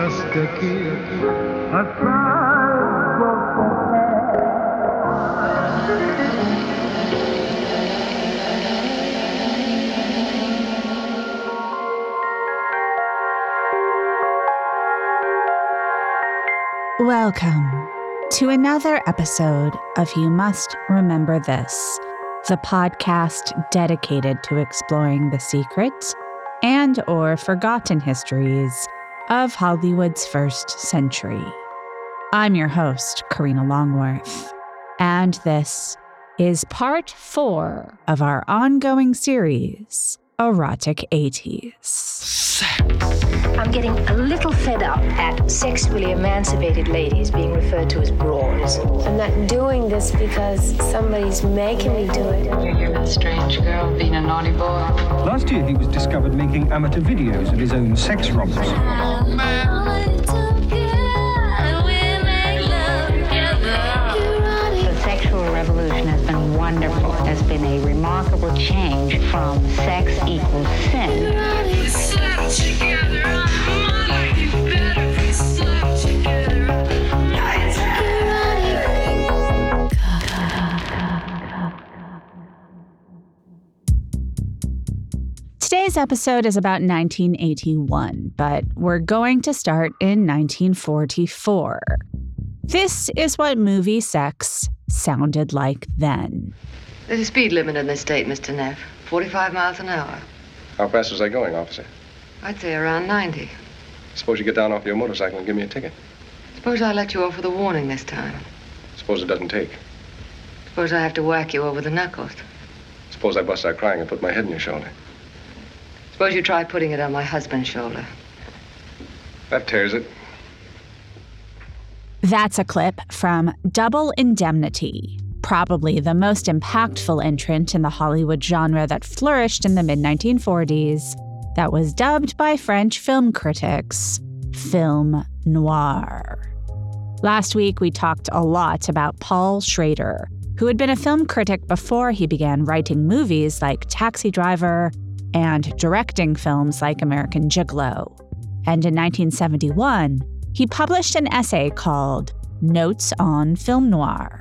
just a kiss. A sigh Welcome to another episode of You Must Remember This, the podcast dedicated to exploring the secrets and or forgotten histories of Hollywood's first century. I'm your host, Karina Longworth, and this is part 4 of our ongoing series, Erotic 80s. I'm getting a little fed up at sexually emancipated ladies being referred to as broads. I'm not doing this because somebody's making me do it. You're that strange girl being a naughty boy. Last year, he was discovered making amateur videos of his own sex romps. The wonderful. Has been a remarkable change from sex equals sin. Today's episode is about 1981, but we're going to start in 1944. This is what movie sex sounded like then. There's a speed limit in this state, Mr. Neff. 45 miles an hour. How fast was they going, officer? I'd say around 90. Suppose you get down off your motorcycle and give me a ticket. Suppose I let you off with a warning this time. Suppose it doesn't take. Suppose I have to whack you over the knuckles. Suppose I bust out crying and put my head in your shoulder. Suppose you try putting it on my husband's shoulder. That tears it. That's a clip from Double Indemnity, probably the most impactful entrant in the Hollywood genre that flourished in the mid 1940s, that was dubbed by French film critics film noir. Last week, we talked a lot about Paul Schrader, who had been a film critic before he began writing movies like Taxi Driver and directing films like American Gigolo. And in 1971, he published an essay called Notes on Film Noir.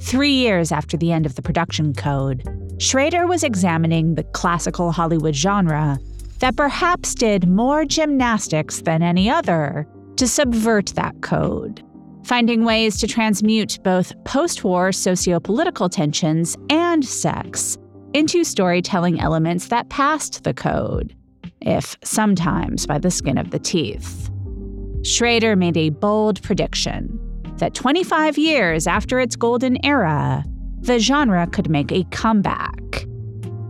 Three years after the end of the production code, Schrader was examining the classical Hollywood genre that perhaps did more gymnastics than any other to subvert that code, finding ways to transmute both post war socio-political tensions and sex into storytelling elements that passed the code, if sometimes by the skin of the teeth. Schrader made a bold prediction that 25 years after its golden era, the genre could make a comeback.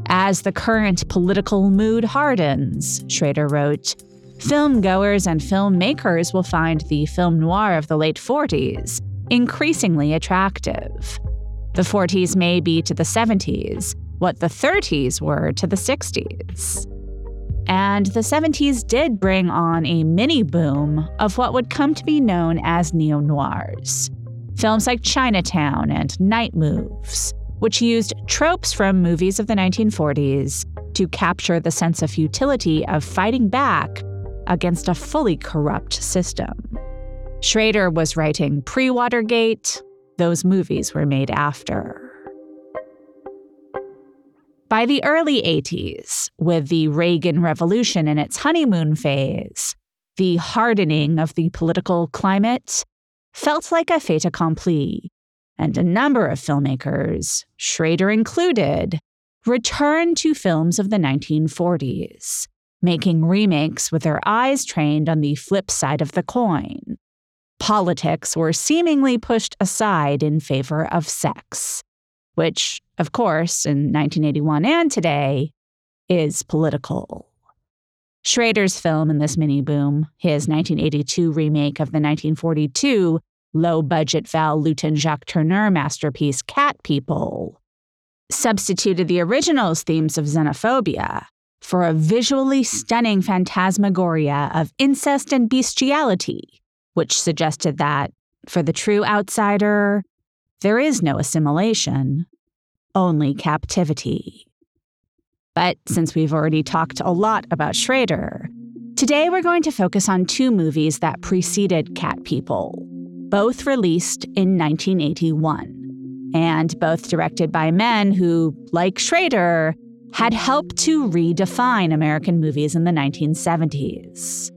As the current political mood hardens, Schrader wrote, film goers and filmmakers will find the film noir of the late 40s increasingly attractive. The 40s may be to the 70s what the 30s were to the 60s. And the 70s did bring on a mini boom of what would come to be known as neo noirs. Films like Chinatown and Night Moves, which used tropes from movies of the 1940s to capture the sense of futility of fighting back against a fully corrupt system. Schrader was writing pre Watergate, those movies were made after. By the early 80s, with the Reagan Revolution in its honeymoon phase, the hardening of the political climate felt like a fait accompli, and a number of filmmakers, Schrader included, returned to films of the 1940s, making remakes with their eyes trained on the flip side of the coin. Politics were seemingly pushed aside in favor of sex, which, of course, in 1981 and today, is political. Schrader's film in this mini boom, his 1982 remake of the 1942 low budget Val Lewton Jacques Tourneur masterpiece Cat People, substituted the original's themes of xenophobia for a visually stunning phantasmagoria of incest and bestiality, which suggested that, for the true outsider, there is no assimilation, only captivity. But since we've already talked a lot about Schrader, today we're going to focus on two movies that preceded Cat People, both released in 1981, and both directed by men who, like Schrader, had helped to redefine American movies in the 1970s.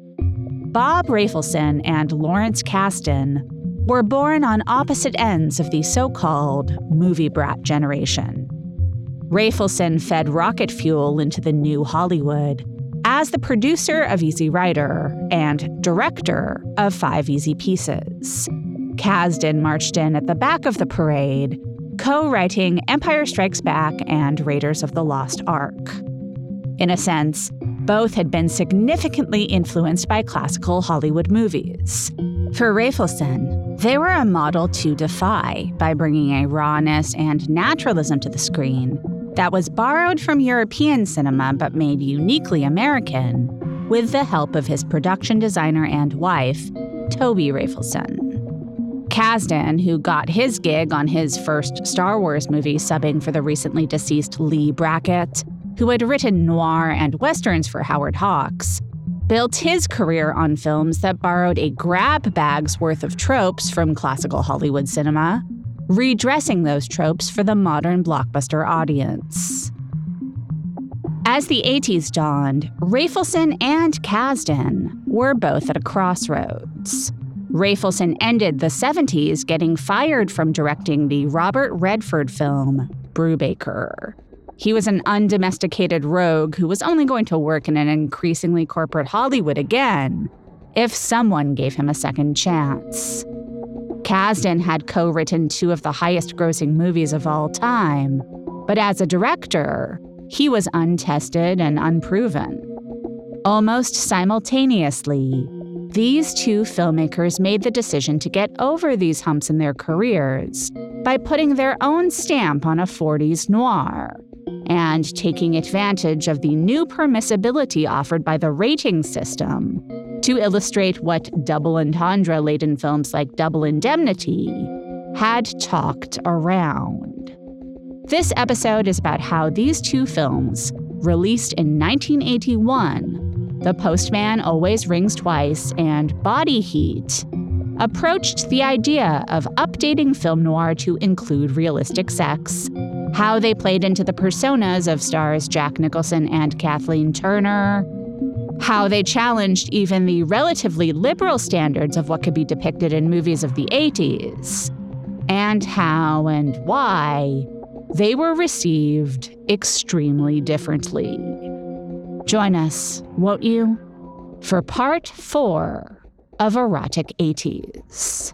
Bob Rafelson and Lawrence Kasdan were born on opposite ends of the so called movie brat generation. Rafelson fed rocket fuel into the new Hollywood as the producer of Easy Rider and director of Five Easy Pieces. Kasdan marched in at the back of the parade, co writing Empire Strikes Back and Raiders of the Lost Ark. In a sense, both had been significantly influenced by classical Hollywood movies. For Rafelson, they were a model to defy by bringing a rawness and naturalism to the screen that was borrowed from European cinema but made uniquely American with the help of his production designer and wife, Toby Rafelson. Kasdan, who got his gig on his first Star Wars movie subbing for the recently deceased Leigh Brackett, who had written noir and westerns for Howard Hawks, built his career on films that borrowed a grab bag's worth of tropes from classical Hollywood cinema, redressing those tropes for the modern blockbuster audience. As the 80s dawned, Rafelson and Kasdan were both at a crossroads. Rafelson ended the 70s getting fired from directing the Robert Redford film Brubaker, he was an undomesticated rogue who was only going to work in an increasingly corporate Hollywood again if someone gave him a second chance. Kasdan had co written two of the highest grossing movies of all time, but as a director, he was untested and unproven. Almost simultaneously, these two filmmakers made the decision to get over these humps in their careers by putting their own stamp on a 40s noir and taking advantage of the new permissibility offered by the rating system to illustrate what double entendre laden films like Double Indemnity had talked around. This episode is about how these two films, released in 1981, The Postman Always Rings Twice and Body Heat, approached the idea of updating film noir to include realistic sex how they played into the personas of stars Jack Nicholson and Kathleen Turner, how they challenged even the relatively liberal standards of what could be depicted in movies of the 80s, and how and why they were received extremely differently. Join us, won't you, for part four of Erotic 80s.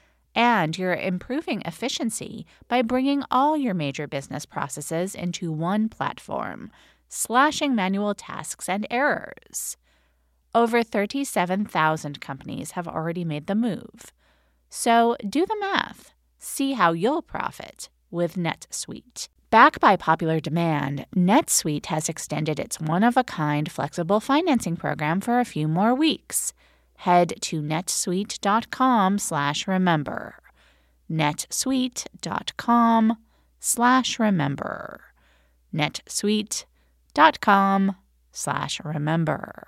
And you're improving efficiency by bringing all your major business processes into one platform, slashing manual tasks and errors. Over 37,000 companies have already made the move. So do the math. See how you'll profit with NetSuite. Backed by popular demand, NetSuite has extended its one of a kind flexible financing program for a few more weeks. Head to netsuite.com slash remember. netsuite.com slash remember. netsuite.com slash remember.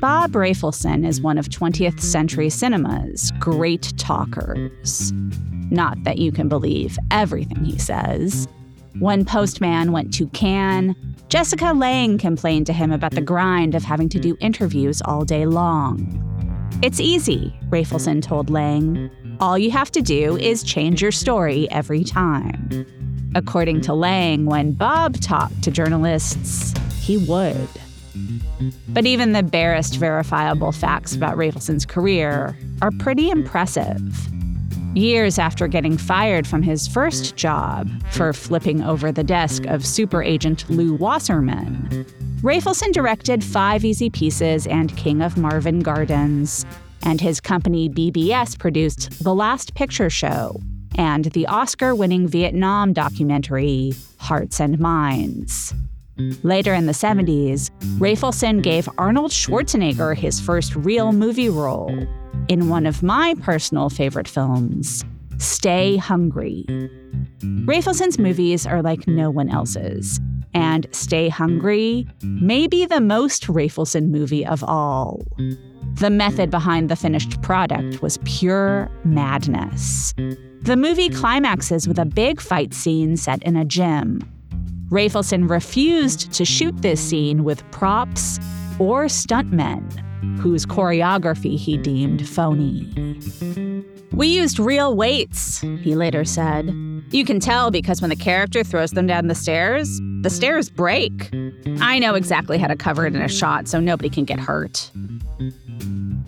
Bob Rafelson is one of 20th century cinema's great talkers. Not that you can believe everything he says. When Postman went to Cannes, Jessica Lange complained to him about the grind of having to do interviews all day long. It's easy, Rafelson told Lange. All you have to do is change your story every time. According to Lange, when Bob talked to journalists, he would. But even the barest verifiable facts about Rafelson's career are pretty impressive. Years after getting fired from his first job for flipping over the desk of super agent Lew Wasserman, Rafelson directed Five Easy Pieces and King of Marvin Gardens, and his company BBS produced The Last Picture Show and the Oscar winning Vietnam documentary Hearts and Minds. Later in the 70s, Rafelson gave Arnold Schwarzenegger his first real movie role in one of my personal favorite films, Stay Hungry. Rafelson's movies are like no one else's, and Stay Hungry may be the most Rafelson movie of all. The method behind the finished product was pure madness. The movie climaxes with a big fight scene set in a gym Rafelson refused to shoot this scene with props or stuntmen, whose choreography he deemed phony. We used real weights, he later said. You can tell because when the character throws them down the stairs, the stairs break. I know exactly how to cover it in a shot so nobody can get hurt.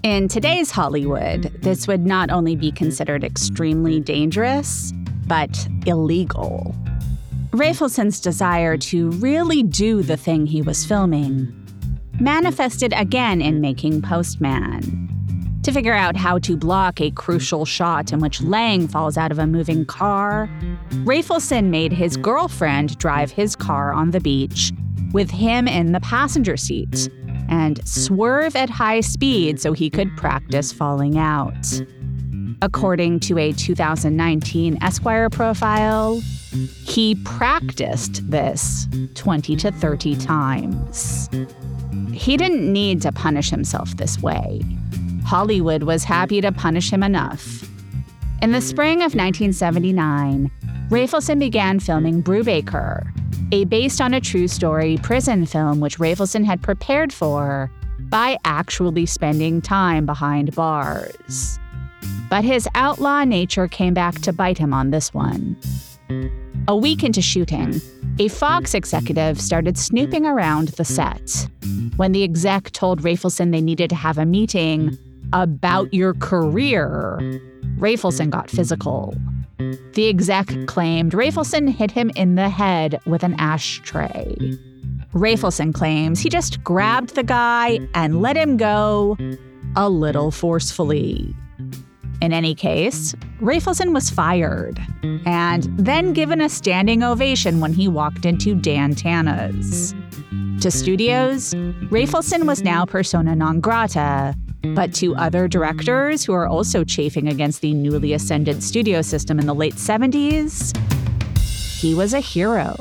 In today's Hollywood, this would not only be considered extremely dangerous, but illegal. Rafelson's desire to really do the thing he was filming manifested again in making Postman. To figure out how to block a crucial shot in which Lange falls out of a moving car, Rafelson made his girlfriend drive his car on the beach with him in the passenger seat and swerve at high speed so he could practice falling out. According to a 2019 Esquire profile, he practiced this 20 to 30 times. He didn't need to punish himself this way. Hollywood was happy to punish him enough. In the spring of 1979, Rafelson began filming Brubaker, a based on a true story prison film which Rafelson had prepared for by actually spending time behind bars. But his outlaw nature came back to bite him on this one. A week into shooting, a Fox executive started snooping around the set. When the exec told Rafelson they needed to have a meeting about your career, Rafelson got physical. The exec claimed Rafelson hit him in the head with an ashtray. Rafelson claims he just grabbed the guy and let him go a little forcefully. In any case, Rafelson was fired and then given a standing ovation when he walked into Dan Tana's. To studios, Rafelson was now persona non grata, but to other directors who are also chafing against the newly ascended studio system in the late 70s, he was a hero.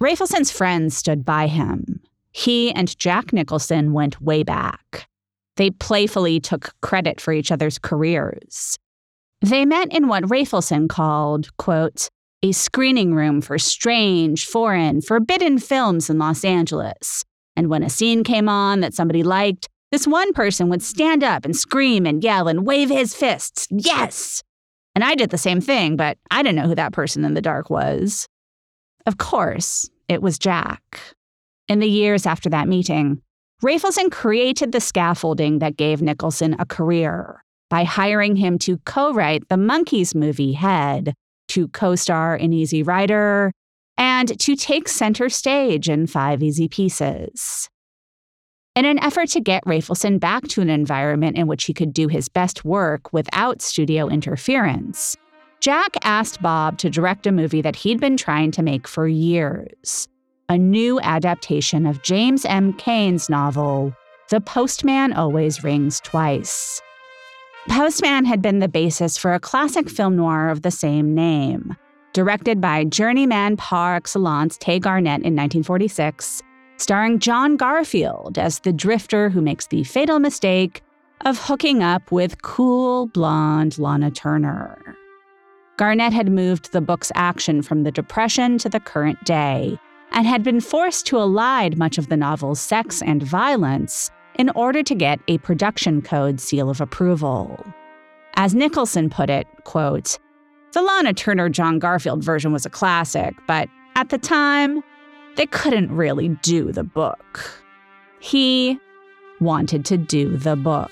Rafelson's friends stood by him. He and Jack Nicholson went way back. They playfully took credit for each other's careers. They met in what Rafelson called, quote, a screening room for strange, foreign, forbidden films in Los Angeles. And when a scene came on that somebody liked, this one person would stand up and scream and yell and wave his fists. Yes! And I did the same thing, but I didn't know who that person in the dark was. Of course, it was Jack. In the years after that meeting, Rafelson created the scaffolding that gave Nicholson a career by hiring him to co write the Monkees movie Head, to co star in Easy Rider, and to take center stage in Five Easy Pieces. In an effort to get Rafelson back to an environment in which he could do his best work without studio interference, Jack asked Bob to direct a movie that he'd been trying to make for years a new adaptation of James M. Cain's novel, The Postman Always Rings Twice. Postman had been the basis for a classic film noir of the same name, directed by journeyman par excellence Tay Garnett in 1946 starring John Garfield as the drifter who makes the fatal mistake of hooking up with cool blonde Lana Turner. Garnett had moved the book's action from the Depression to the current day and had been forced to elide much of the novel's sex and violence in order to get a production code seal of approval. As Nicholson put it, quote, the Lana Turner John Garfield version was a classic, but at the time, they couldn't really do the book. He wanted to do the book.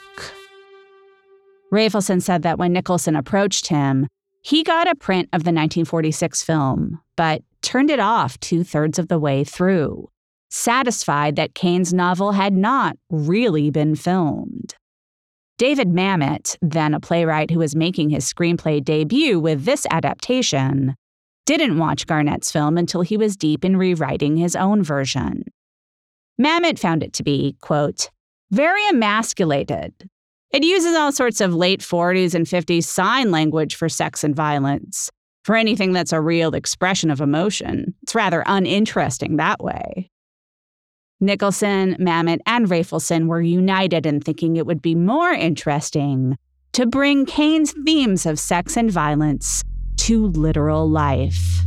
Rafelson said that when Nicholson approached him, he got a print of the 1946 film, but turned it off two thirds of the way through, satisfied that Cain's novel had not really been filmed. David Mamet, then a playwright who was making his screenplay debut with this adaptation, didn't watch Garnett's film until he was deep in rewriting his own version. Mamet found it to be, quote, very emasculated. It uses all sorts of late 40s and 50s sign language for sex and violence. For anything that's a real expression of emotion, it's rather uninteresting that way. Nicholson, Mamet, and Rafelson were united in thinking it would be more interesting to bring Cain's themes of sex and violence to literal life.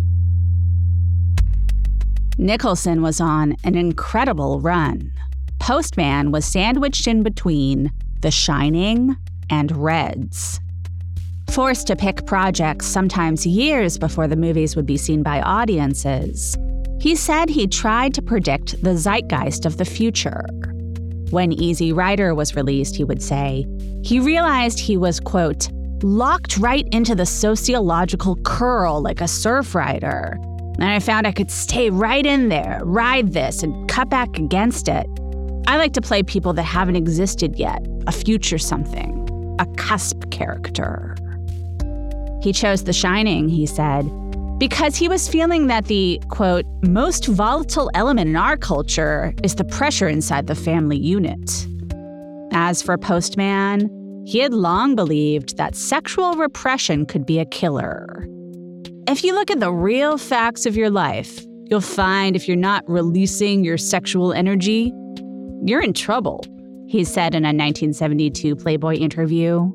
Nicholson was on an incredible run. Postman was sandwiched in between The Shining and Reds. Forced to pick projects sometimes years before the movies would be seen by audiences, he said he tried to predict the zeitgeist of the future. When Easy Rider was released, he would say, he realized he was, quote, locked right into the sociological curl like a surf rider. And I found I could stay right in there, ride this, and cut back against it. I like to play people that haven't existed yet, a future something, a cusp character. He chose The Shining, he said, because he was feeling that the, quote, most volatile element in our culture is the pressure inside the family unit. As for Postman, he had long believed that sexual repression could be a killer. If you look at the real facts of your life, you'll find if you're not releasing your sexual energy, you're in trouble, he said in a 1972 Playboy interview.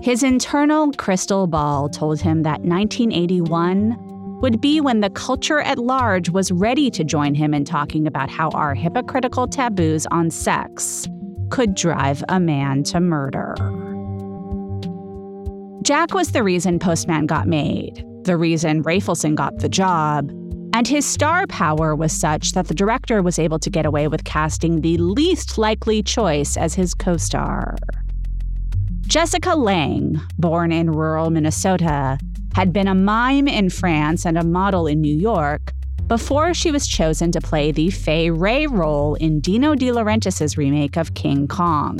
His internal crystal ball told him that 1981 would be when the culture at large was ready to join him in talking about how our hypocritical taboos on sex could drive a man to murder. Jack was the reason Postman got made, the reason Rafelson got the job, and his star power was such that the director was able to get away with casting the least likely choice as his co star. Jessica Lange, born in rural Minnesota, had been a mime in France and a model in New York before she was chosen to play the Fay Wray role in Dino De Laurentiis' remake of King Kong,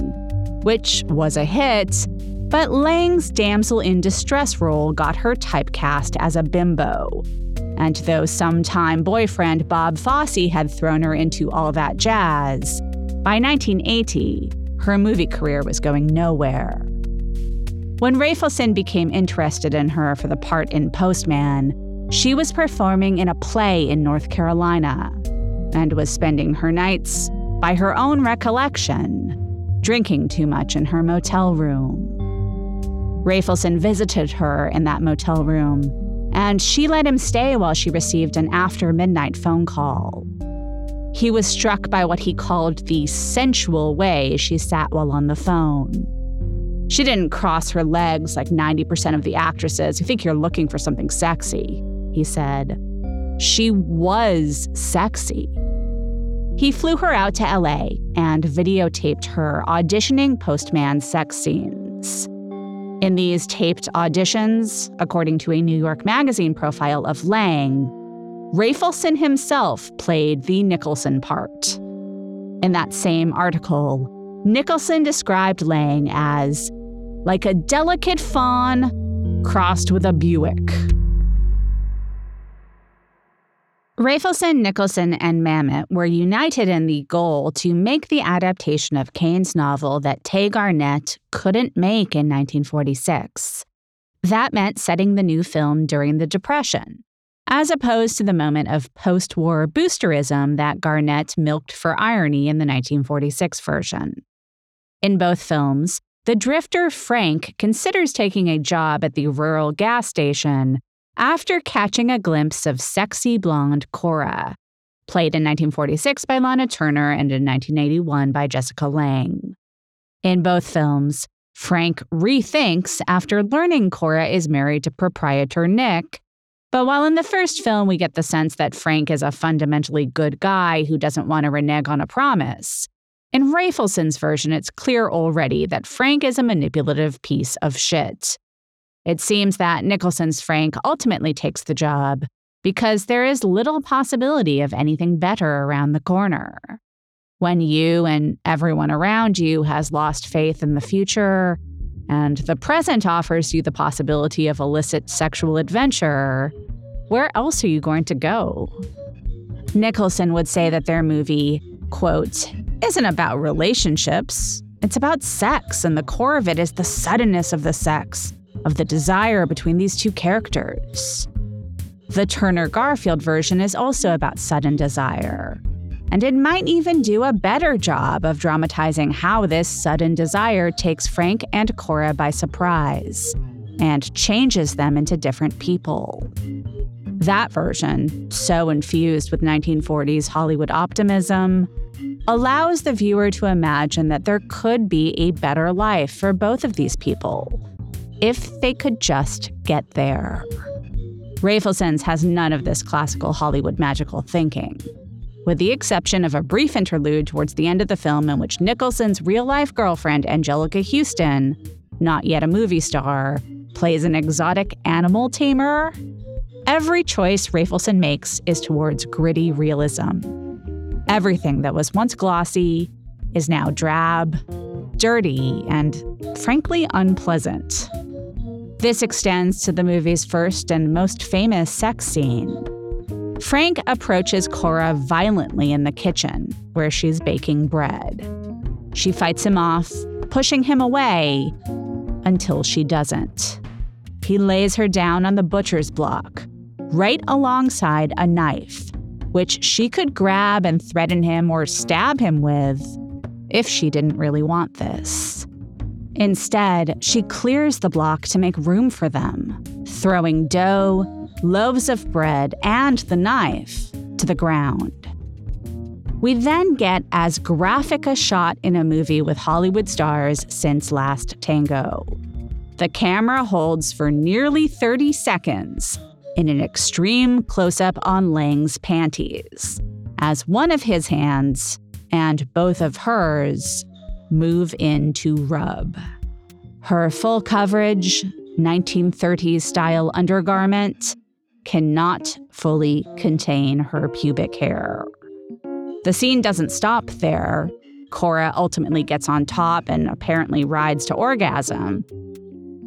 which was a hit, but Lange's damsel in distress role got her typecast as a bimbo. And though sometime boyfriend Bob Fosse had thrown her into all that jazz, by 1980, her movie career was going nowhere. When Rafelson became interested in her for the part in Postman, she was performing in a play in North Carolina and was spending her nights, by her own recollection, drinking too much in her motel room. Rafelson visited her in that motel room, and she let him stay while she received an after midnight phone call. He was struck by what he called the sensual way she sat while on the phone. She didn't cross her legs like 90% of the actresses who think you're looking for something sexy he said. She was sexy. He flew her out to LA and videotaped her auditioning postman sex scenes. In these taped auditions, according to a New York Magazine profile of Lange, Rafelson himself played the Nicholson part. In that same article, Nicholson described Lange as like a delicate fawn crossed with a Buick. Rafelson, Nicholson, and Mamet were united in the goal to make the adaptation of Cain's novel that Tay Garnett couldn't make in 1946. That meant setting the new film during the Depression, as opposed to the moment of post war boosterism that Garnett milked for irony in the 1946 version. In both films, the drifter Frank considers taking a job at the rural gas station after catching a glimpse of sexy blonde Cora, played in 1946 by Lana Turner and in 1981 by Jessica Lange. In both films, Frank rethinks after learning Cora is married to proprietor Nick. But while in the first film we get the sense that Frank is a fundamentally good guy who doesn't want to renege on a promise, in Rafelson's version it's clear already that Frank is a manipulative piece of shit. It seems that Nicholson's Frank ultimately takes the job because there is little possibility of anything better around the corner. When you and everyone around you has lost faith in the future, and the present offers you the possibility of illicit sexual adventure, where else are you going to go? Nicholson would say that their movie, quote, isn't about relationships. It's about sex, and the core of it is the suddenness of the sex, of the desire between these two characters. The Turner Garfield version is also about sudden desire, and it might even do a better job of dramatizing how this sudden desire takes Frank and Cora by surprise and changes them into different people. That version, so infused with 1940s Hollywood optimism, allows the viewer to imagine that there could be a better life for both of these people if they could just get there. Rafelson's has none of this classical Hollywood magical thinking, with the exception of a brief interlude towards the end of the film in which Nicholson's real life girlfriend, Anjelica Huston, not yet a movie star, plays an exotic animal tamer. Every choice Rafelson makes is towards gritty realism. Everything that was once glossy is now drab, dirty, and frankly unpleasant. This extends to the movie's first and most famous sex scene. Frank approaches Cora violently in the kitchen, where she's baking bread. She fights him off, pushing him away until she doesn't. He lays her down on the butcher's block, right alongside a knife, which she could grab and threaten him or stab him with if she didn't really want this. Instead, she clears the block to make room for them, throwing dough, loaves of bread, and the knife to the ground. We then get as graphic a shot in a movie with Hollywood stars since Last Tango. The camera holds for nearly 30 seconds in an extreme close up on Lange's panties as one of his hands and both of hers move in to rub. Her full coverage, 1930s style undergarment cannot fully contain her pubic hair. The scene doesn't stop there. Cora ultimately gets on top and apparently rides to orgasm.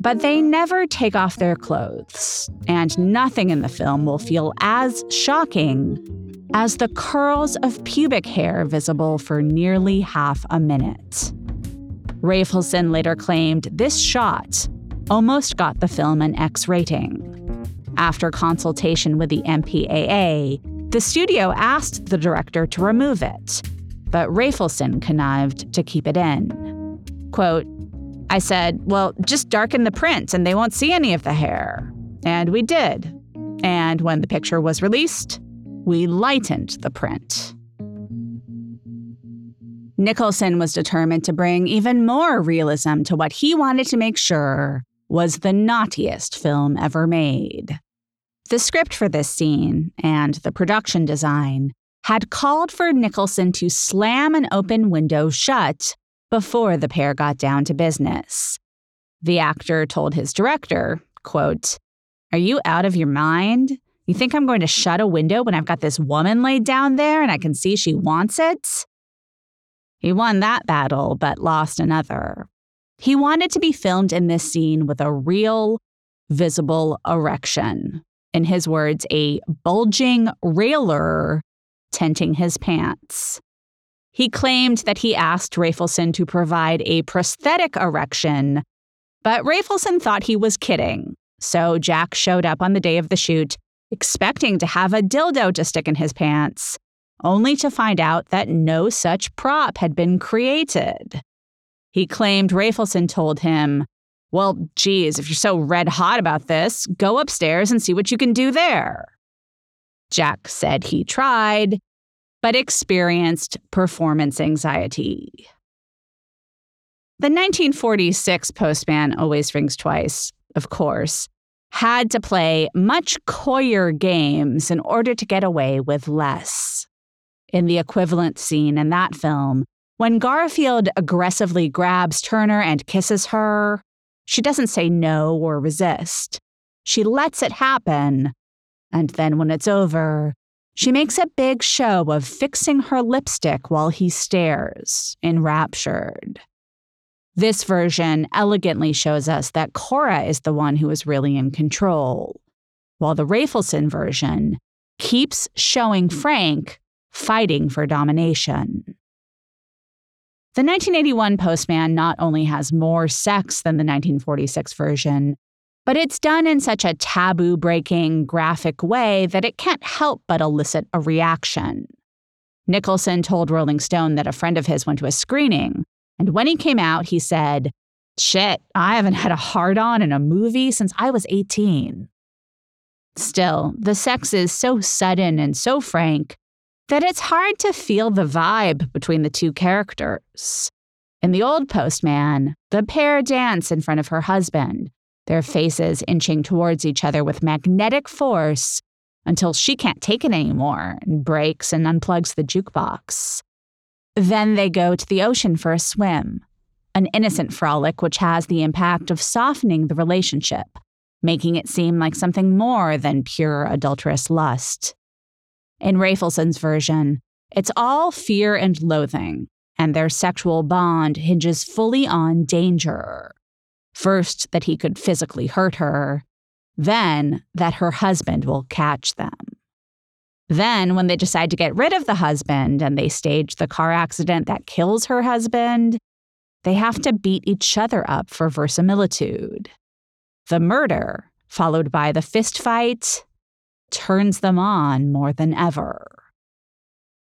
But they never take off their clothes, and nothing in the film will feel as shocking as the curls of pubic hair visible for nearly half a minute. Rafelson later claimed this shot almost got the film an X rating. After consultation with the MPAA, the studio asked the director to remove it, but Rafelson connived to keep it in. Quote, I said, well, just darken the print and they won't see any of the hair. And we did. And when the picture was released, we lightened the print. Nicholson was determined to bring even more realism to what he wanted to make sure was the naughtiest film ever made. The script for this scene and the production design had called for Nicholson to slam an open window shut before the pair got down to business. The actor told his director, quote, Are you out of your mind? You think I'm going to shut a window when I've got this woman laid down there and I can see she wants it? He won that battle, but lost another. He wanted to be filmed in this scene with a real, visible erection. In his words, a bulging railer tenting his pants. He claimed that he asked Rafelson to provide a prosthetic erection, but Rafelson thought he was kidding. So Jack showed up on the day of the shoot, expecting to have a dildo to stick in his pants, only to find out that no such prop had been created. He claimed Rafelson told him, Well, geez, if you're so red hot about this, go upstairs and see what you can do there. Jack said he tried, but experienced performance anxiety. The 1946 Postman Always Rings Twice, of course, had to play much coyer games in order to get away with less. In the equivalent scene in that film, when Garfield aggressively grabs Turner and kisses her, she doesn't say no or resist. She lets it happen. And then when it's over, she makes a big show of fixing her lipstick while he stares, enraptured. This version elegantly shows us that Cora is the one who is really in control, while the Rafelson version keeps showing Frank fighting for domination. The 1981 Postman not only has more sex than the 1946 version, but it's done in such a taboo breaking, graphic way that it can't help but elicit a reaction. Nicholson told Rolling Stone that a friend of his went to a screening, and when he came out, he said, Shit, I haven't had a hard on in a movie since I was 18. Still, the sex is so sudden and so frank that it's hard to feel the vibe between the two characters. In The Old Postman, the pair dance in front of her husband, their faces inching towards each other with magnetic force until she can't take it anymore and breaks and unplugs the jukebox. Then they go to the ocean for a swim, an innocent frolic which has the impact of softening the relationship, making it seem like something more than pure adulterous lust. In Rafelson's version, it's all fear and loathing, and their sexual bond hinges fully on danger. First, that he could physically hurt her, then, that her husband will catch them. Then, when they decide to get rid of the husband and they stage the car accident that kills her husband, they have to beat each other up for verisimilitude. The murder, followed by the fist fight, turns them on more than ever.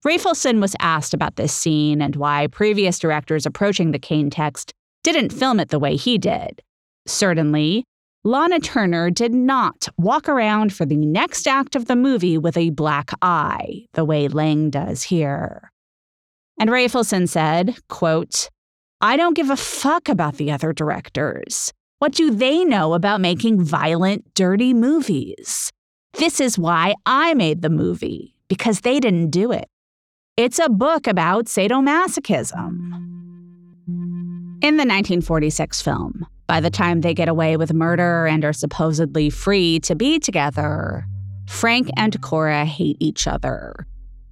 Rafelson was asked about this scene and why previous directors approaching the Cain text didn't film it the way he did. Certainly, Lana Turner did not walk around for the next act of the movie with a black eye, the way Lange does here. And Rafelson said, quote, I don't give a fuck about the other directors. What do they know about making violent, dirty movies? This is why I made the movie, because they didn't do it. It's a book about sadomasochism. In the 1946 film, by the time they get away with murder and are supposedly free to be together, Frank and Cora hate each other.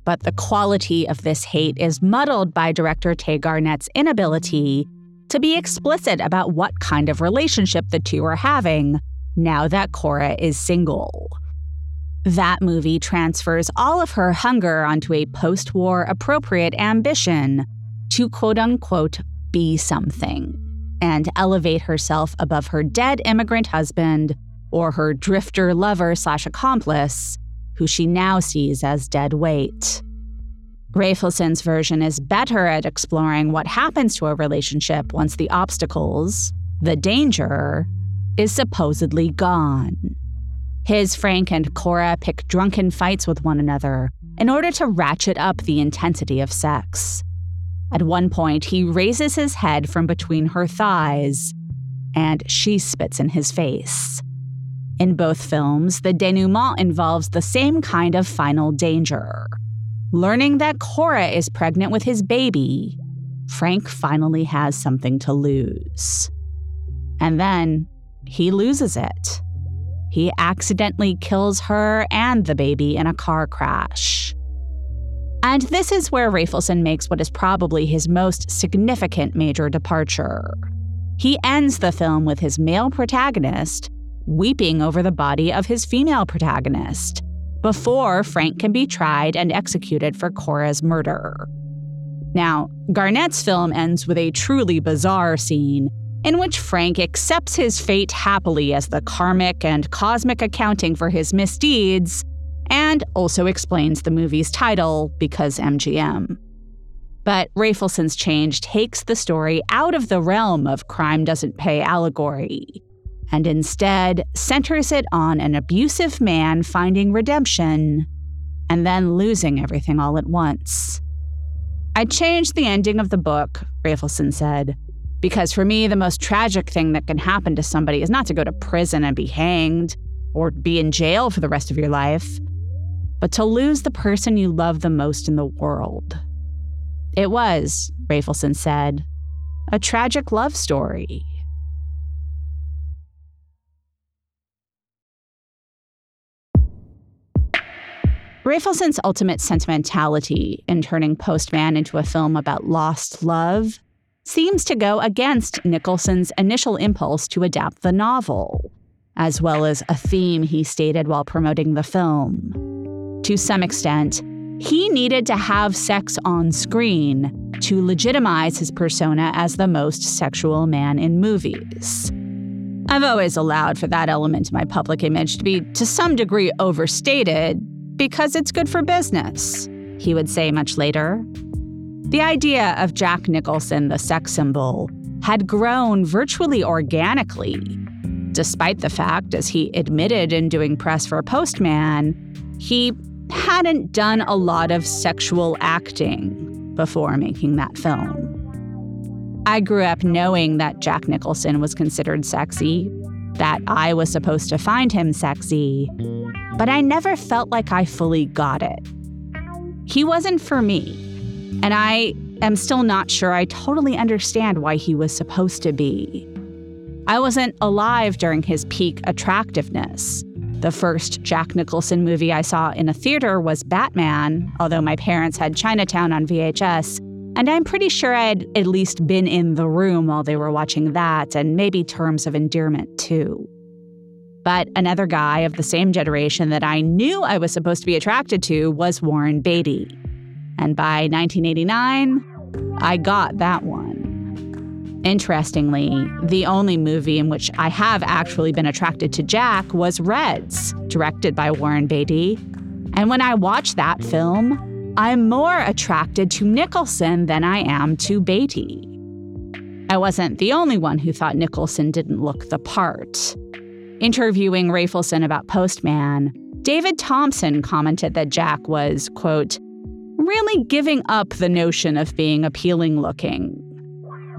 But the quality of this hate is muddled by director Tay Garnett's inability to be explicit about what kind of relationship the two are having now that Cora is single. That movie transfers all of her hunger onto a post war appropriate ambition to quote unquote be something and elevate herself above her dead immigrant husband or her drifter lover slash accomplice, who she now sees as dead weight. Rafelson's version is better at exploring what happens to a relationship once the obstacles, the danger, is supposedly gone. His Frank and Cora pick drunken fights with one another in order to ratchet up the intensity of sex. At one point, he raises his head from between her thighs, and she spits in his face. In both films, the denouement involves the same kind of final danger. Learning that Cora is pregnant with his baby, Frank finally has something to lose. And then he loses it. He accidentally kills her and the baby in a car crash. And this is where Rafelson makes what is probably his most significant major departure. He ends the film with his male protagonist weeping over the body of his female protagonist before Frank can be tried and executed for Cora's murder. Now, Garnett's film ends with a truly bizarre scene in which Frank accepts his fate happily as the karmic and cosmic accounting for his misdeeds and also explains the movie's title because MGM. But Rafelson's change takes the story out of the realm of crime doesn't pay allegory and instead centers it on an abusive man finding redemption and then losing everything all at once. I changed the ending of the book, Rafelson said, because for me, the most tragic thing that can happen to somebody is not to go to prison and be hanged or be in jail for the rest of your life, but to lose the person you love the most in the world. It was, Rafelson said, a tragic love story. Rafelson's ultimate sentimentality in turning Postman into a film about lost love seems to go against Nicholson's initial impulse to adapt the novel, as well as a theme he stated while promoting the film to some extent, he needed to have sex on screen to legitimize his persona as the most sexual man in movies. I've always allowed for that element in my public image to be to some degree overstated because it's good for business, he would say much later. The idea of Jack Nicholson, the sex symbol, had grown virtually organically, despite the fact, as he admitted in doing press for Postman, he hadn't done a lot of sexual acting before making that film. I grew up knowing that Jack Nicholson was considered sexy, that I was supposed to find him sexy, but I never felt like I fully got it. He wasn't for me, and I am still not sure I totally understand why he was supposed to be. I wasn't alive during his peak attractiveness. The first Jack Nicholson movie I saw in a theater was Batman, although my parents had Chinatown on VHS. And I'm pretty sure I'd at least been in the room while they were watching that, and maybe Terms of Endearment too. But another guy of the same generation that I knew I was supposed to be attracted to was Warren Beatty. And by 1989, I got that one. Interestingly, the only movie in which I have actually been attracted to Jack was Reds, directed by Warren Beatty. And when I watch that film, I'm more attracted to Nicholson than I am to Beatty. I wasn't the only one who thought Nicholson didn't look the part. Interviewing Rafelson about Postman, David Thomson commented that Jack was, quote, really giving up the notion of being appealing looking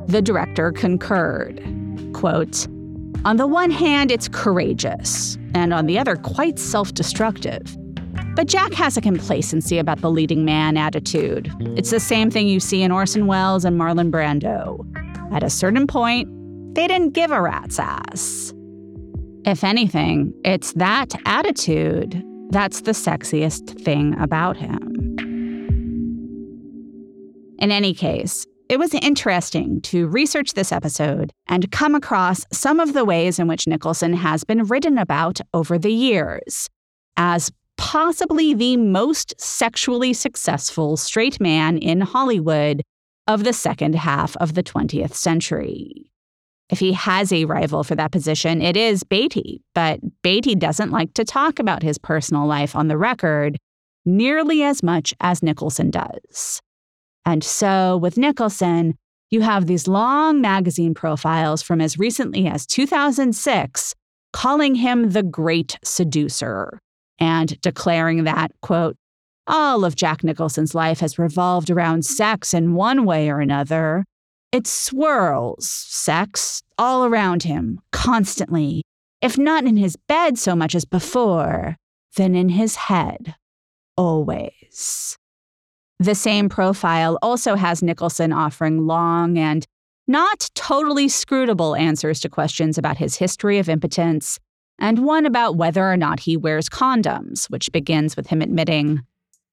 the director concurred. Quote, On the one hand, it's courageous, and on the other, quite self destructive. But Jack has a complacency about the leading man attitude. It's the same thing you see in Orson Welles and Marlon Brando. At a certain point, they didn't give a rat's ass. If anything, it's that attitude that's the sexiest thing about him. In any case, it was interesting to research this episode and come across some of the ways in which Nicholson has been written about over the years as possibly the most sexually successful straight man in Hollywood of the second half of the 20th century. If he has a rival for that position, it is Beatty, but Beatty doesn't like to talk about his personal life on the record nearly as much as Nicholson does. And so with Nicholson, you have these long magazine profiles from as recently as 2006 calling him the great seducer and declaring that, quote, all of Jack Nicholson's life has revolved around sex in one way or another. It swirls, sex, all around him, constantly, if not in his bed so much as before, then in his head, always. The same profile also has Nicholson offering long and not totally scrutable answers to questions about his history of impotence, and one about whether or not he wears condoms, which begins with him admitting,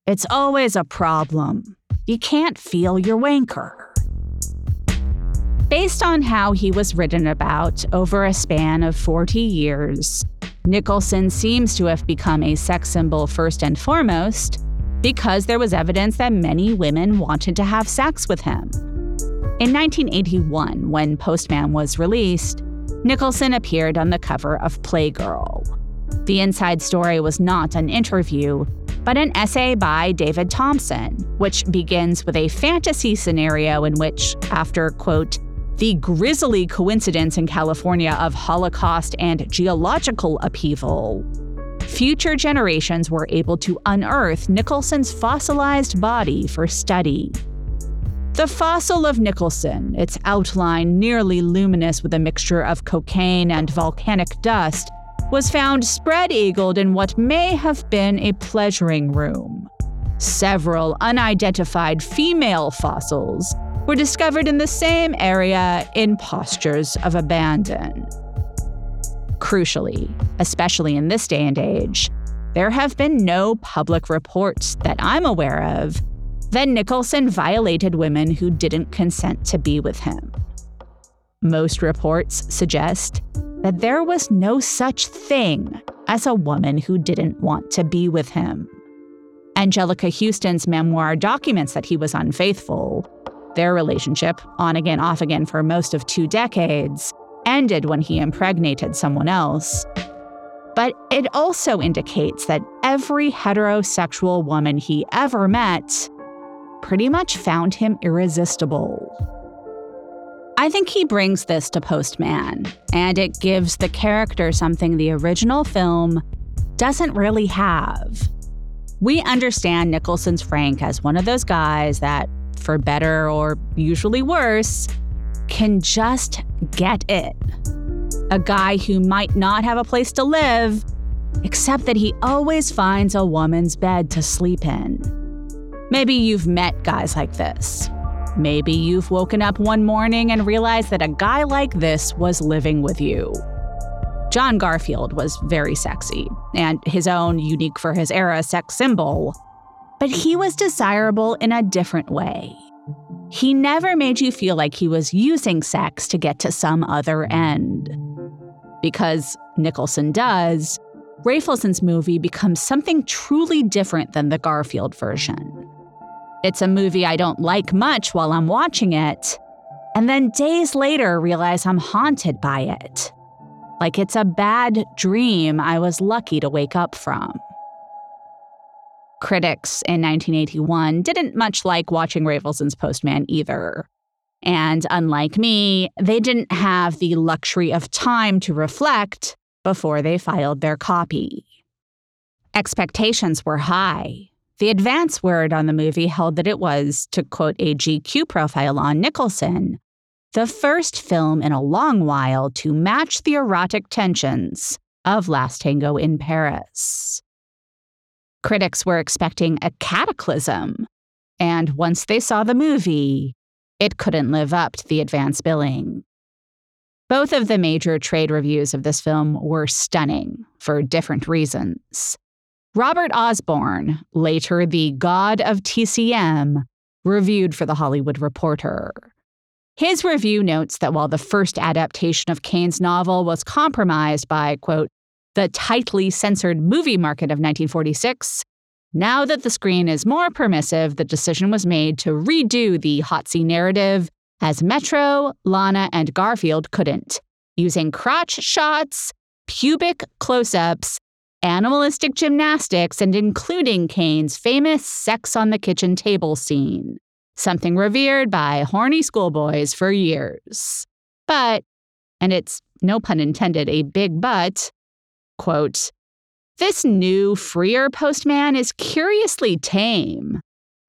It's always a problem. You can't feel your wanker. Based on how he was written about over a span of 40 years, Nicholson seems to have become a sex symbol first and foremost because there was evidence that many women wanted to have sex with him. In 1981, when Postman was released, Nicholson appeared on the cover of Playgirl. The inside story was not an interview, but an essay by David Thomson, which begins with a fantasy scenario in which, after, quote, the grisly coincidence in California of Holocaust and geological upheaval, future generations were able to unearth Nicholson's fossilized body for study. The fossil of Nicholson, its outline nearly luminous with a mixture of cocaine and volcanic dust, was found spread eagled in what may have been a pleasuring room. Several unidentified female fossils were discovered in the same area in postures of abandon. Crucially, especially in this day and age, there have been no public reports that I'm aware of that Nicholson violated women who didn't consent to be with him. Most reports suggest that there was no such thing as a woman who didn't want to be with him. Anjelica Huston's memoir documents that he was unfaithful. Their relationship, on again, off again for most of two decades, ended when he impregnated someone else. But it also indicates that every heterosexual woman he ever met pretty much found him irresistible. I think he brings this to Postman, and it gives the character something the original film doesn't really have. We understand Nicholson's Frank as one of those guys that, for better or usually worse, can just get it. A guy who might not have a place to live, except that he always finds a woman's bed to sleep in. Maybe you've met guys like this. Maybe you've woken up one morning and realized that a guy like this was living with you. John Garfield was very sexy, and his own unique for his era sex symbol, but he was desirable in a different way. He never made you feel like he was using sex to get to some other end. Because Nicholson does, Rafelson's movie becomes something truly different than the Garfield version. It's a movie I don't like much while I'm watching it, and then days later realize I'm haunted by it. Like it's a bad dream I was lucky to wake up from. Critics in 1981 didn't much like watching Rafelson's Postman either. And unlike me, they didn't have the luxury of time to reflect before they filed their copy. Expectations were high, the advance word on the movie held that it was, to quote a GQ profile on Nicholson, the first film in a long while to match the erotic tensions of Last Tango in Paris. Critics were expecting a cataclysm, and once they saw the movie, it couldn't live up to the advance billing. Both of the major trade reviews of this film were stunning for different reasons. Robert Osborne, later the god of TCM, reviewed for The Hollywood Reporter. His review notes that while the first adaptation of Cain's novel was compromised by, quote, the tightly censored movie market of 1946, now that the screen is more permissive, the decision was made to redo the Hotsy narrative as Metro, Lana, and Garfield couldn't, using crotch shots, pubic close ups, animalistic gymnastics, and including Cain's famous sex on the kitchen table scene, something revered by horny schoolboys for years. But, and it's no pun intended, a big but, quote, this new, freer postman is curiously tame.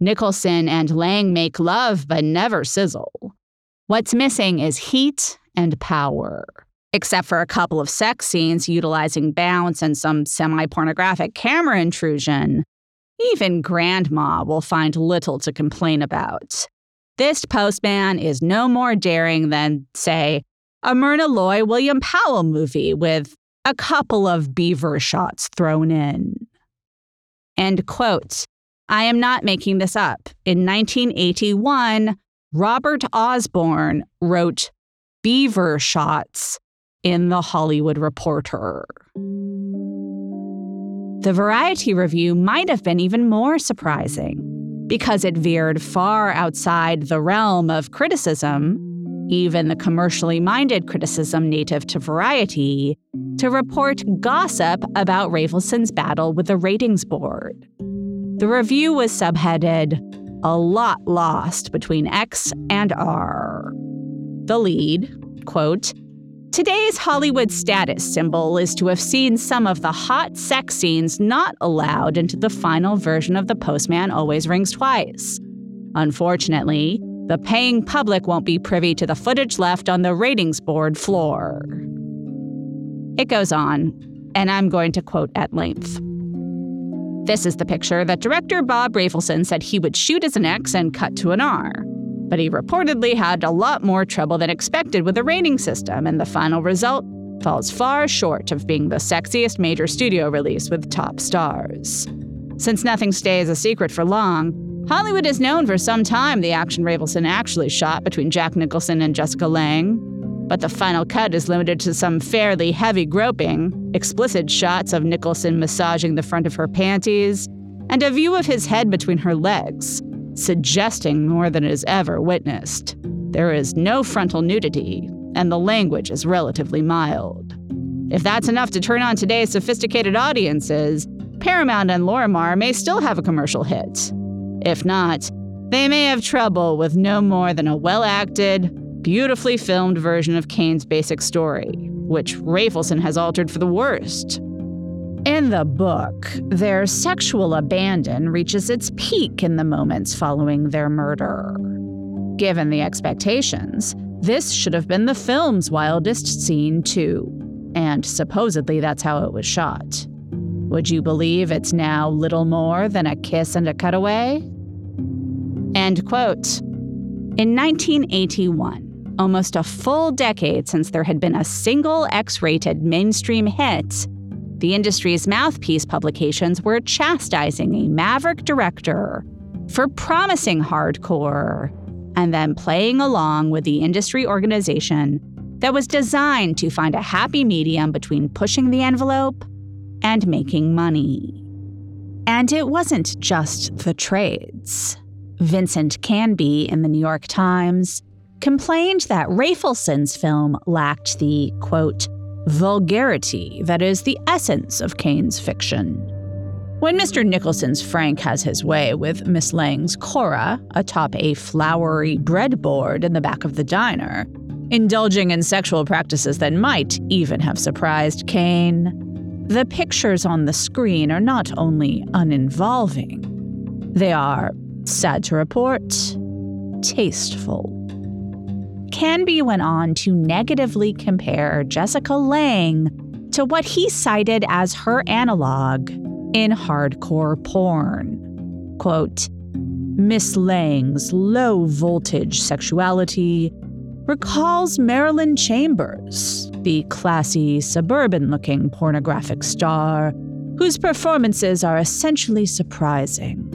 Nicholson and Lange make love but never sizzle. What's missing is heat and power. Except for a couple of sex scenes utilizing bounce and some semi pornographic camera intrusion, even Grandma will find little to complain about. This postman is no more daring than, say, a Myrna Loy William Powell movie with a couple of beaver shots thrown in. End quote. I am not making this up. In 1981, Robert Osborne wrote Beaver Shots in The Hollywood Reporter. The Variety Review might have been even more surprising because it veered far outside the realm of criticism even the commercially minded criticism native to Variety, to report gossip about Rafelson's battle with the ratings board. The review was subheaded, A Lot Lost Between X and R. The lead, quote, Today's Hollywood status symbol is to have seen some of the hot sex scenes not allowed into the final version of The Postman Always Rings Twice. Unfortunately, the paying public won't be privy to the footage left on the ratings board floor. It goes on, and I'm going to quote at length. This is the picture that director Bob Rafelson said he would shoot as an X and cut to an R. But he reportedly had a lot more trouble than expected with the rating system, and the final result falls far short of being the sexiest major studio release with top stars. Since nothing stays a secret for long, Hollywood has known for some time the action Rafelson actually shot between Jack Nicholson and Jessica Lange, but the final cut is limited to some fairly heavy groping, explicit shots of Nicholson massaging the front of her panties, and a view of his head between her legs, suggesting more than is ever witnessed. There is no frontal nudity, and the language is relatively mild. If that's enough to turn on today's sophisticated audiences, Paramount and Lorimar may still have a commercial hit. If not, they may have trouble with no more than a well acted, beautifully filmed version of Cain's basic story, which Rafelson has altered for the worst. In the book, their sexual abandon reaches its peak in the moments following their murder. Given the expectations, this should have been the film's wildest scene, too, and supposedly that's how it was shot. Would you believe it's now little more than a kiss and a cutaway? End quote. In 1981, almost a full decade since there had been a single X rated mainstream hit, the industry's mouthpiece publications were chastising a maverick director for promising hardcore and then playing along with the industry organization that was designed to find a happy medium between pushing the envelope and making money. And it wasn't just the trades. Vincent Canby in the New York Times complained that Rafelson's film lacked the, quote, vulgarity that is the essence of Cain's fiction. When Mr. Nicholson's Frank has his way with Miss Lange's Cora atop a flowery breadboard in the back of the diner, indulging in sexual practices that might even have surprised Kane, the pictures on the screen are not only uninvolving, they are, sad to report, tasteful. Canby went on to negatively compare Jessica Lange to what he cited as her analog in hardcore porn. Quote, Miss Lange's low voltage sexuality recalls Marilyn Chambers, the classy, suburban looking pornographic star whose performances are essentially surprising,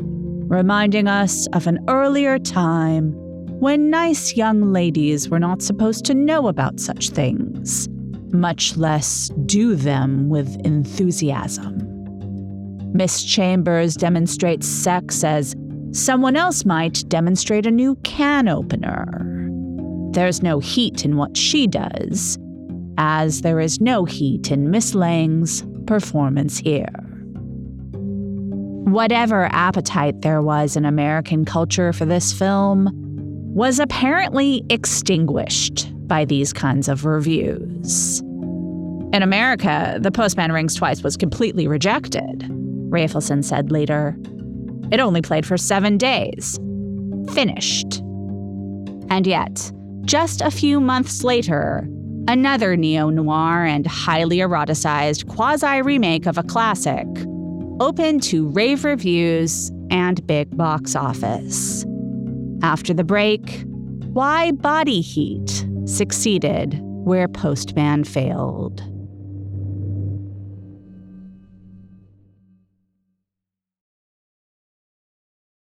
reminding us of an earlier time when nice young ladies were not supposed to know about such things, much less do them with enthusiasm. Miss Chambers demonstrates sex as someone else might demonstrate a new can opener. There's no heat in what she does, as there is no heat in Miss Lange's performance here. Whatever appetite there was in American culture for this film was apparently extinguished by these kinds of reviews. In America, The Postman Rings Twice was completely rejected, Rafelson said later. It only played for seven days. Finished. And yet, just a few months later, another neo noir and highly eroticized quasi remake of a classic opened to rave reviews and big box office. After the break, why Body Heat succeeded where Postman failed.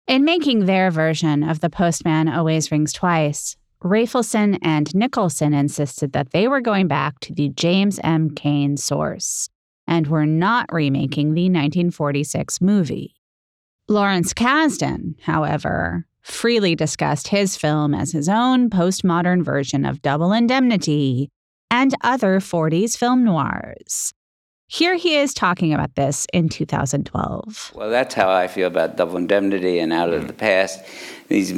In making their version of The Postman Always Rings Twice, Rafelson and Nicholson insisted that they were going back to the James M. Cain source and were not remaking the 1946 movie. Lawrence Kasdan, however, freely discussed his film as his own postmodern version of Double Indemnity and other 40s film noirs, here he is talking about this in 2012. Well, that's how I feel about Double Indemnity and Out of mm. the Past. These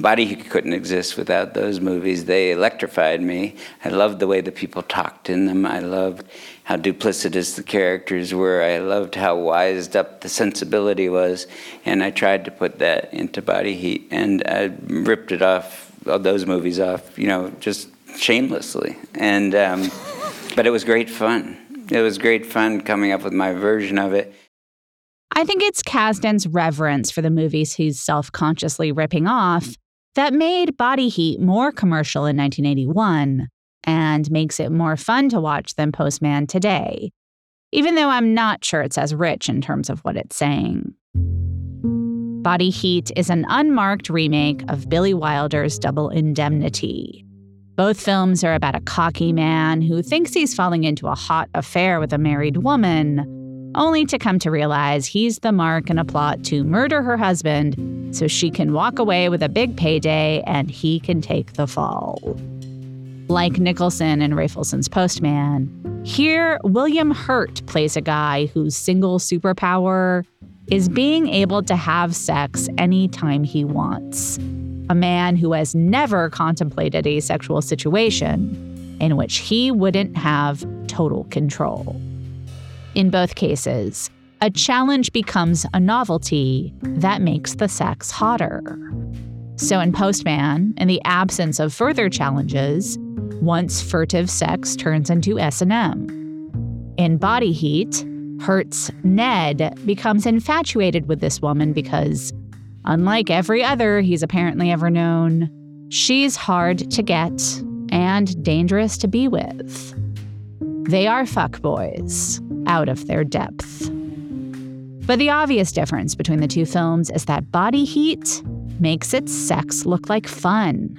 body couldn't exist without those movies. They electrified me. I loved the way the people talked in them. I loved how duplicitous the characters were. I loved how wised up the sensibility was, and I tried to put that into Body Heat, and I ripped it off, all those movies off, you know, just shamelessly. And um, but it was great fun it was great fun coming up with my version of it. I think it's Kasdan's reverence for the movies he's self consciously ripping off that made Body Heat more commercial in 1981 and makes it more fun to watch than Postman today, even though I'm not sure it's as rich in terms of what it's saying. Body Heat is an unmarked remake of Billy Wilder's Double Indemnity, both films are about a cocky man who thinks he's falling into a hot affair with a married woman, only to come to realize he's the mark in a plot to murder her husband so she can walk away with a big payday and he can take the fall. Like Nicholson and Rafelson's Postman, here William Hurt plays a guy whose single superpower is being able to have sex anytime he wants a man who has never contemplated a sexual situation in which he wouldn't have total control. In both cases, a challenge becomes a novelty that makes the sex hotter. So in Postman, in the absence of further challenges, once furtive sex turns into S&M. In Body Heat, Hurt's Ned becomes infatuated with this woman because Unlike every other he's apparently ever known, she's hard to get and dangerous to be with. They are fuckboys, out of their depth. But the obvious difference between the two films is that Body Heat makes its sex look like fun.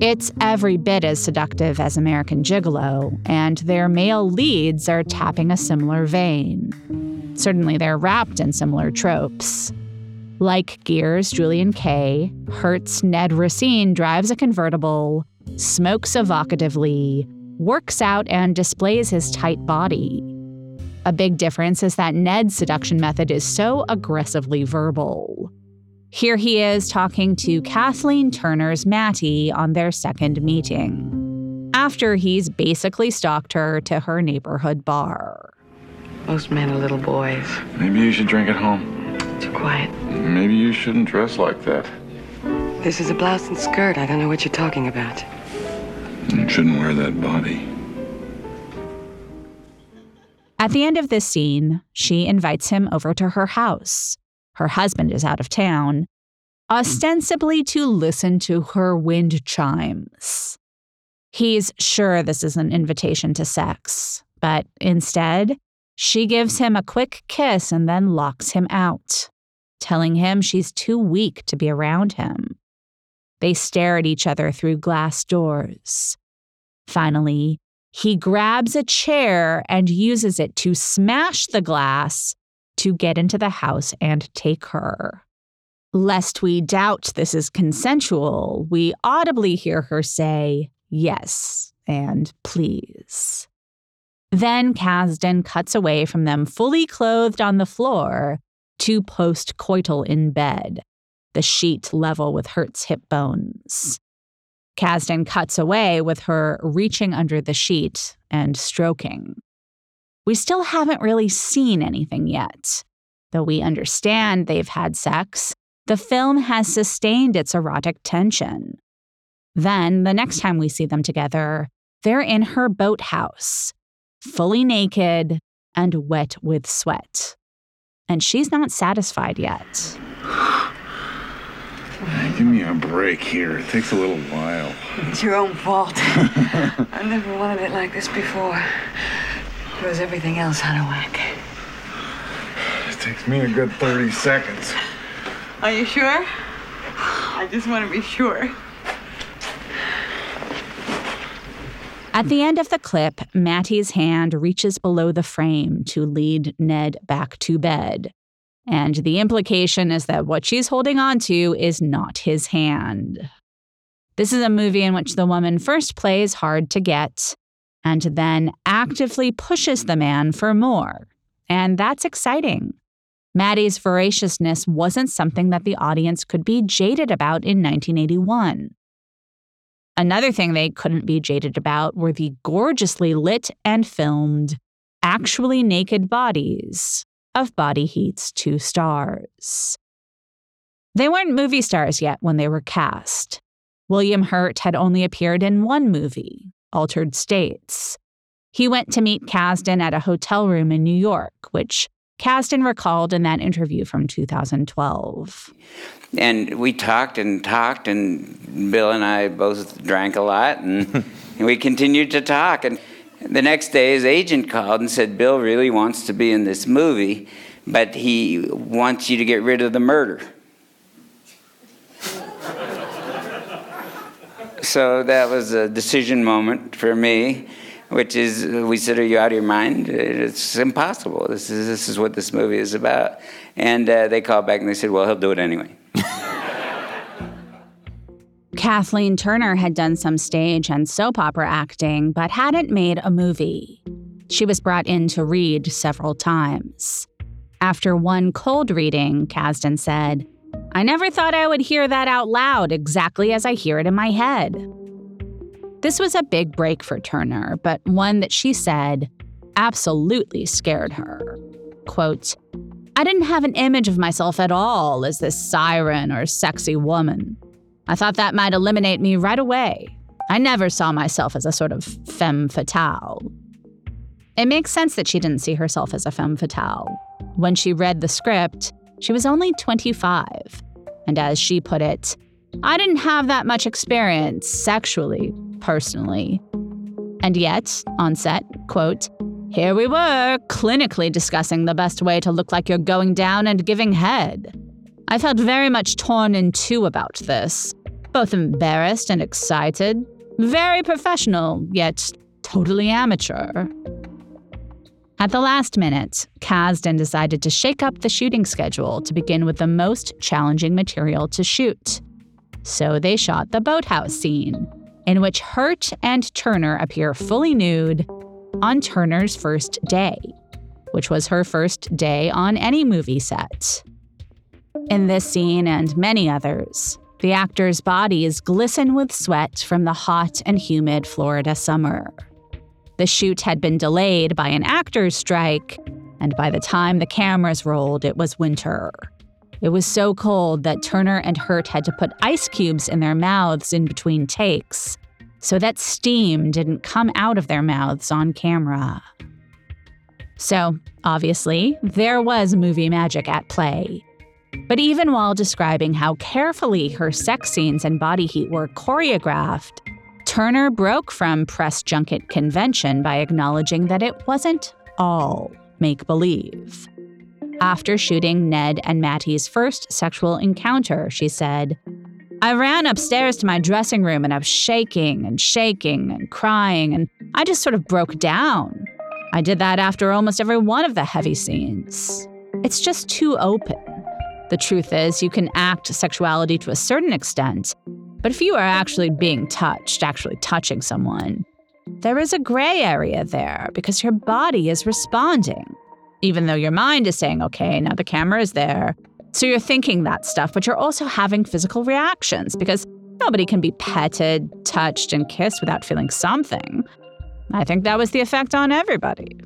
It's every bit as seductive as American Gigolo, and their male leads are tapping a similar vein. Certainly, they're wrapped in similar tropes. Like Gere's, Julian Kay, Hurt's Ned Racine drives a convertible, smokes evocatively, works out, and displays his tight body. A big difference is that Ned's seduction method is so aggressively verbal. Here he is talking to Kathleen Turner's Mattie on their second meeting, after he's basically stalked her to her neighborhood bar. Most men are little boys. Maybe you should drink at home. Too quiet. Maybe you shouldn't dress like that. This is a blouse and skirt. I don't know what you're talking about. You shouldn't wear that body. At the end of this scene, she invites him over to her house. Her husband is out of town, ostensibly to listen to her wind chimes. He's sure this is an invitation to sex, but instead, she gives him a quick kiss and then locks him out, telling him she's too weak to be around him. They stare at each other through glass doors. Finally, he grabs a chair and uses it to smash the glass to get into the house and take her. Lest we doubt this is consensual, we audibly hear her say, yes, and please. Then Kasdan cuts away from them fully clothed on the floor to post-coital in bed, the sheet level with Hurt's hip bones. Kasdan cuts away with her reaching under the sheet and stroking. We still haven't really seen anything yet. Though we understand they've had sex, the film has sustained its erotic tension. Then, the next time we see them together, they're in her boathouse, fully naked and wet with sweat. And she's not satisfied yet. Give me a break here. It takes a little while. It's your own fault. I've never wanted it like this before. Throws everything else out of whack. It takes me a good 30 seconds. Are you sure? I just want to be sure. At the end of the clip, Mattie's hand reaches below the frame to lead Ned back to bed. And the implication is that what she's holding on to is not his hand. This is a movie in which the woman first plays hard to get and then actively pushes the man for more. And that's exciting. Mattie's voraciousness wasn't something that the audience could be jaded about in 1981. Another thing they couldn't be jaded about were the gorgeously lit and filmed, actually naked bodies of Body Heat's two stars. They weren't movie stars yet when they were cast. William Hurt had only appeared in one movie, Altered States. He went to meet Kasdan at a hotel room in New York, which Kasdan recalled in that interview from 2012. And we talked and talked, and Bill and I both drank a lot, and we continued to talk. And the next day, his agent called and said, Bill really wants to be in this movie, but he wants you to get rid of the murder. So that was a decision moment for me, which is we said, Are you out of your mind? It's impossible. This is, this is what this movie is about. And uh, they called back and they said, Well, he'll do it anyway. Kathleen Turner had done some stage and soap opera acting, but hadn't made a movie. She was brought in to read several times. After one cold reading, Kasdan said, I never thought I would hear that out loud exactly as I hear it in my head. This was a big break for Turner, but one that she said absolutely scared her. Quote, I didn't have an image of myself at all as this siren or sexy woman. I thought that might eliminate me right away. I never saw myself as a sort of femme fatale. It makes sense that she didn't see herself as a femme fatale. When she read the script, she was only 25. And as she put it, I didn't have that much experience sexually, personally. And yet, on set, quote, here we were, clinically discussing the best way to look like you're going down and giving head. I felt very much torn in two about this, both embarrassed and excited. Very professional, yet totally amateur. At the last minute, Kasdan decided to shake up the shooting schedule to begin with the most challenging material to shoot. So they shot the boathouse scene, in which Hurt and Turner appear fully nude on Turner's first day, which was her first day on any movie set. In this scene and many others, the actors' bodies glisten with sweat from the hot and humid Florida summer. The shoot had been delayed by an actor's strike, and by the time the cameras rolled, it was winter. It was so cold that Turner and Hurt had to put ice cubes in their mouths in between takes, so that steam didn't come out of their mouths on camera. So, obviously, there was movie magic at play. But even while describing how carefully her sex scenes and body heat were choreographed, Turner broke from press junket convention by acknowledging that it wasn't all make believe. After shooting Ned and Mattie's first sexual encounter, she said, I ran upstairs to my dressing room and I was shaking and shaking and crying, and I just sort of broke down. I did that after almost every one of the heavy scenes. It's just too open. The truth is, you can act sexuality to a certain extent, but if you are actually being touched, actually touching someone, there is a gray area there because your body is responding. Even though your mind is saying, okay, now the camera is there. So you're thinking that stuff, but you're also having physical reactions because nobody can be petted, touched, and kissed without feeling something. I think that was the effect on everybody.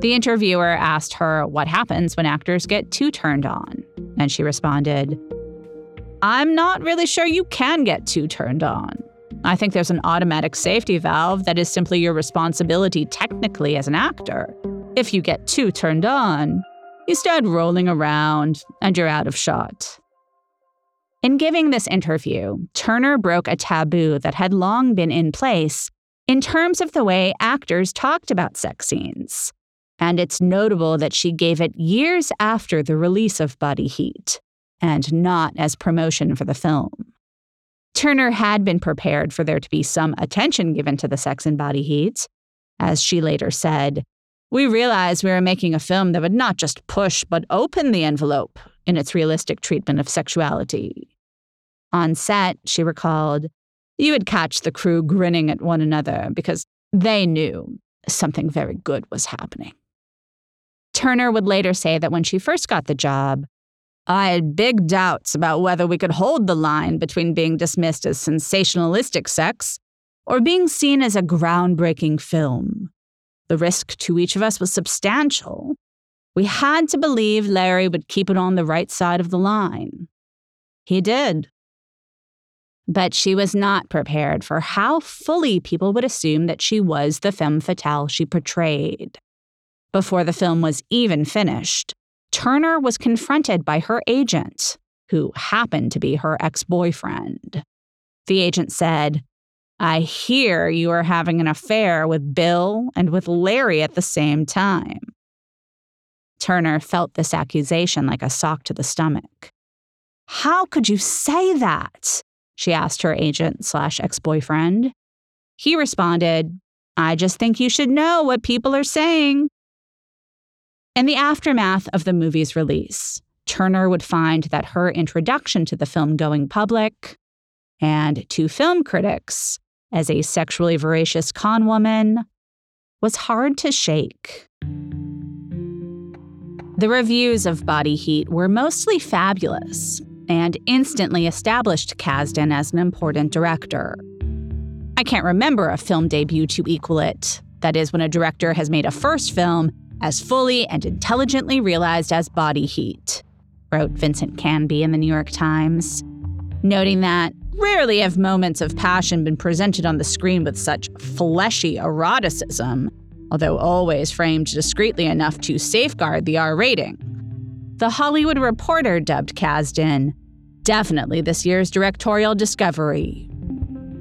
The interviewer asked her what happens when actors get too turned on, and she responded, I'm not really sure you can get too turned on. I think there's an automatic safety valve that is simply your responsibility technically as an actor. If you get too turned on, you start rolling around and you're out of shot. In giving this interview, Turner broke a taboo that had long been in place in terms of the way actors talked about sex scenes. And it's notable that she gave it years after the release of Body Heat, and not as promotion for the film. Turner had been prepared for there to be some attention given to the sex and body heat. As she later said, we realized we were making a film that would not just push but open the envelope in its realistic treatment of sexuality. On set, she recalled, you would catch the crew grinning at one another because they knew something very good was happening. Turner would later say that when she first got the job, I had big doubts about whether we could hold the line between being dismissed as sensationalistic sex or being seen as a groundbreaking film. The risk to each of us was substantial. We had to believe Larry would keep it on the right side of the line. He did. But she was not prepared for how fully people would assume that she was the femme fatale she portrayed. Before the film was even finished, Turner was confronted by her agent, who happened to be her ex boyfriend. The agent said, I hear you are having an affair with Bill and with Larry at the same time. Turner felt this accusation like a sock to the stomach. How could you say that? She asked her agent slash ex boyfriend. He responded, I just think you should know what people are saying. In the aftermath of the movie's release, Turner would find that her introduction to the film going public and to film critics as a sexually voracious con woman was hard to shake. The reviews of Body Heat were mostly fabulous and instantly established Kasdan as an important director. I can't remember a film debut to equal it. That is, when a director has made a first film as fully and intelligently realized as body heat, wrote Vincent Canby in the New York Times, noting that rarely have moments of passion been presented on the screen with such fleshy eroticism, although always framed discreetly enough to safeguard the R rating. The Hollywood Reporter dubbed Kasdan definitely this year's directorial discovery.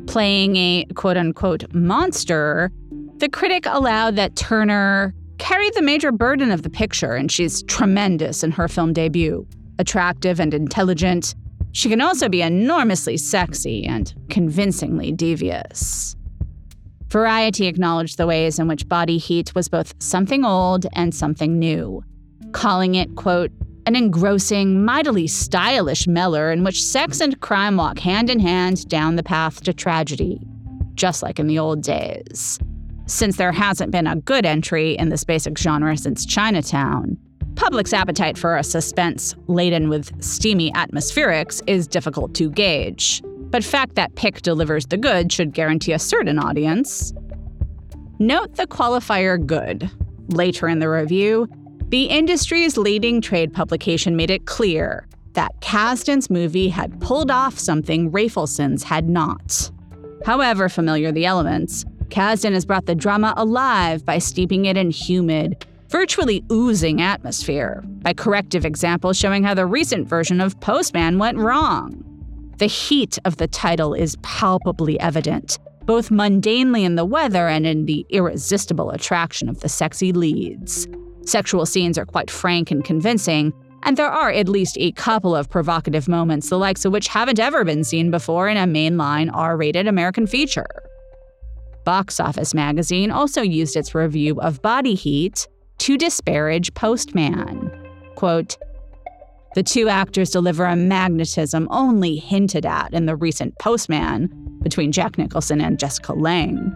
Playing a quote unquote monster, the critic allowed that Turner carried the major burden of the picture, and she's tremendous in her film debut. Attractive and intelligent, she can also be enormously sexy and convincingly devious. Variety acknowledged the ways in which Body Heat was both something old and something new, calling it, quote, an engrossing, mightily stylish meller in which sex and crime walk hand in hand down the path to tragedy, just like in the old days. Since there hasn't been a good entry in this basic genre since Chinatown, public's appetite for a suspense laden with steamy atmospherics is difficult to gauge. But fact that Pick delivers the good should guarantee a certain audience. Note the qualifier good. Later in the review, the industry's leading trade publication made it clear that Kasdan's movie had pulled off something Rafelson's had not However familiar the elements, Kasdan has brought the drama alive by steeping it in humid, virtually oozing atmosphere, by corrective examples showing how the recent version of Postman went wrong. The heat of the title is palpably evident, both mundanely in the weather and in the irresistible attraction of the sexy leads. Sexual scenes are quite frank and convincing, and there are at least a couple of provocative moments, the likes of which haven't ever been seen before in a mainline R rated American feature. Box Office magazine also used its review of Body Heat to disparage Postman. Quote, the two actors deliver a magnetism only hinted at in the recent Postman between Jack Nicholson and Jessica Lange.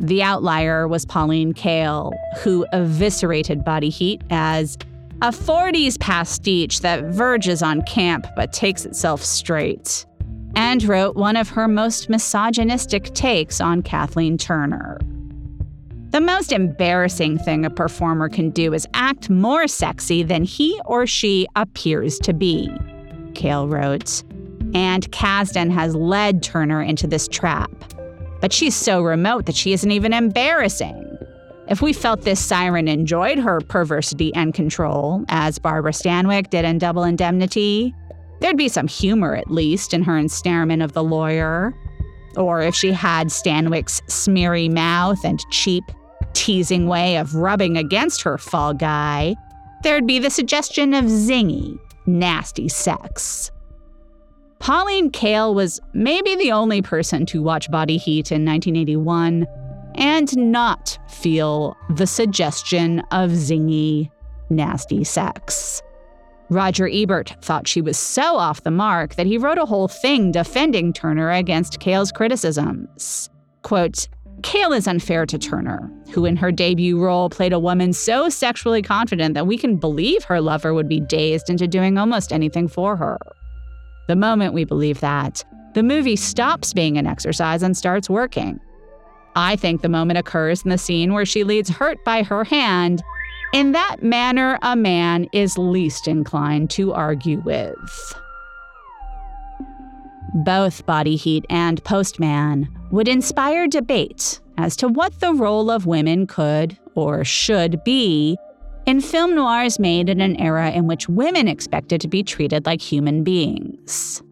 The outlier was Pauline Kael, who eviscerated Body Heat as a 40s pastiche that verges on camp but takes itself straight, and wrote one of her most misogynistic takes on Kathleen Turner. The most embarrassing thing a performer can do is act more sexy than he or she appears to be, Kael wrote. And Kasdan has led Turner into this trap. But she's so remote that she isn't even embarrassing. If we felt this siren enjoyed her perversity and control, as Barbara Stanwyck did in Double Indemnity, there'd be some humor at least in her ensnarement of the lawyer. Or if she had Stanwyck's smeary mouth and cheap, teasing way of rubbing against her fall guy, there'd be the suggestion of zingy, nasty sex. Pauline Kael was maybe the only person to watch Body Heat in 1981 and not feel the suggestion of zingy, nasty sex. Roger Ebert thought she was so off the mark that he wrote a whole thing defending Turner against Kael's criticisms. Quote, Kael is unfair to Turner, who in her debut role played a woman so sexually confident that we can believe her lover would be dazed into doing almost anything for her. The moment we believe that, the movie stops being an exercise and starts working. I think the moment occurs in the scene where she leads Hurt by her hand. In that manner, a man is least inclined to argue with. Both Body Heat and Postman would inspire debate as to what the role of women could or should be in film noirs made in an era in which women expected to be treated like human beings.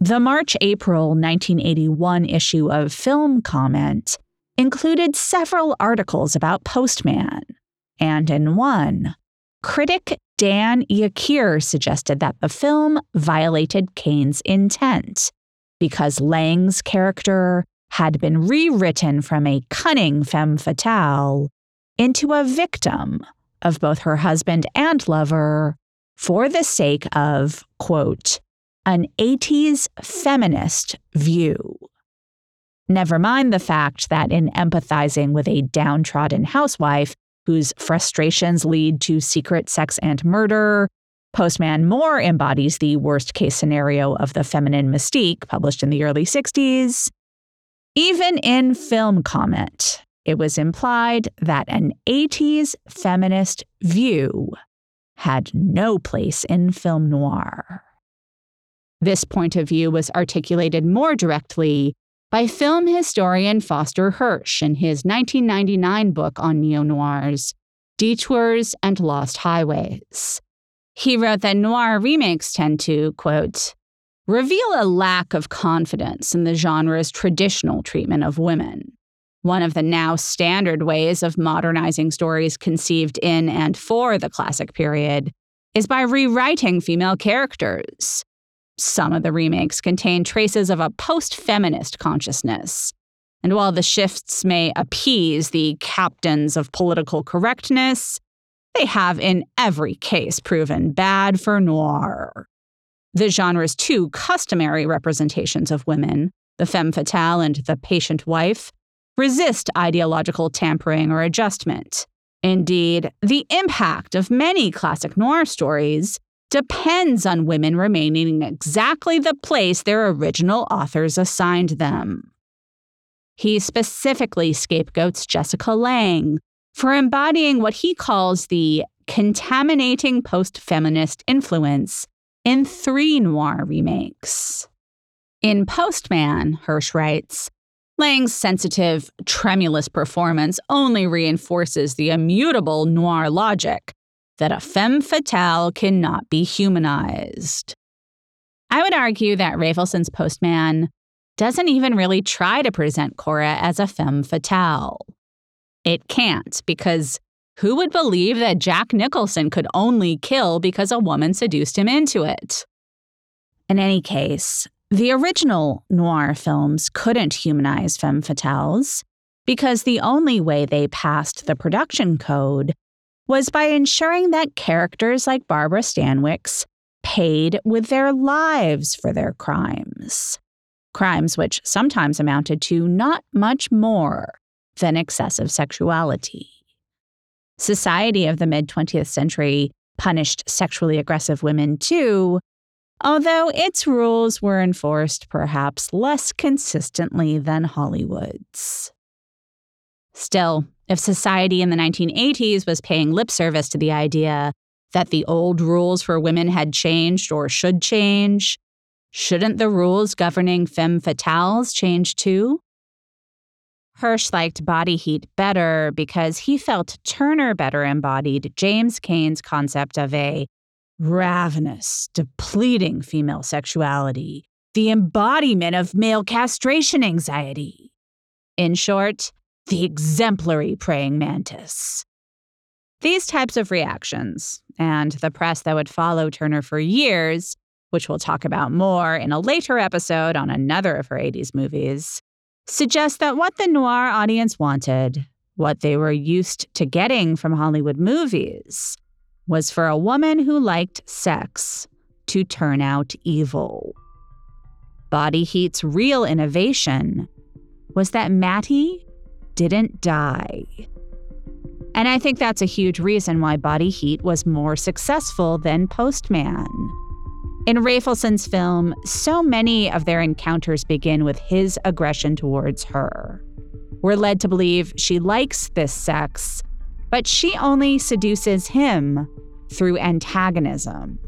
The March April 1981 issue of Film Comment included several articles about Postman, and in one, critic Dan Yakir suggested that the film violated Cain's intent because Lange's character had been rewritten from a cunning femme fatale into a victim of both her husband and lover for the sake of, quote, an 80s feminist view. Never mind the fact that in empathizing with a downtrodden housewife, whose frustrations lead to secret sex and murder. Postman more embodies the worst case scenario of the feminine mystique published in the early 60s. Even in film comment, it was implied that an 80s feminist view had no place in film noir. This point of view was articulated more directly by film historian Foster Hirsch in his 1999 book on neo noirs, Detours and Lost Highways. He wrote that noir remakes tend to, quote, reveal a lack of confidence in the genre's traditional treatment of women. One of the now standard ways of modernizing stories conceived in and for the classic period is by rewriting female characters, some of the remakes contain traces of a post feminist consciousness. And while the shifts may appease the captains of political correctness, they have in every case proven bad for noir. The genre's two customary representations of women, the femme fatale and the patient wife, resist ideological tampering or adjustment. Indeed, the impact of many classic noir stories depends on women remaining in exactly the place their original authors assigned them. He specifically scapegoats Jessica Lange for embodying what he calls the contaminating post feminist influence in three noir remakes. In Postman, Hirsch writes, Lange's sensitive, tremulous performance only reinforces the immutable noir logic that a femme fatale cannot be humanized. I would argue that Rafelson's Postman doesn't even really try to present Cora as a femme fatale. It can't, because who would believe that Jack Nicholson could only kill because a woman seduced him into it? In any case, the original noir films couldn't humanize femme fatales because the only way they passed the production code was by ensuring that characters like Barbara Stanwyck's paid with their lives for their crimes. Crimes which sometimes amounted to not much more than excessive sexuality. Society of the mid 20th century punished sexually aggressive women too, although its rules were enforced perhaps less consistently than Hollywood's. Still, if society in the 1980s was paying lip service to the idea that the old rules for women had changed or should change, shouldn't the rules governing femme fatales change too? Hirsch liked Body Heat better because he felt Turner better embodied James Cain's concept of a ravenous, depleting female sexuality, the embodiment of male castration anxiety. In short, the exemplary praying mantis. These types of reactions, and the press that would follow Turner for years, which we'll talk about more in a later episode on another of her 80s movies, suggest that what the noir audience wanted, what they were used to getting from Hollywood movies, was for a woman who liked sex to turn out evil. Body Heat's real innovation was that Mattie didn't die. And I think that's a huge reason why Body Heat was more successful than Postman. In Rafelson's film, so many of their encounters begin with his aggression towards her. We're led to believe she likes this sex but she only seduces him through antagonism.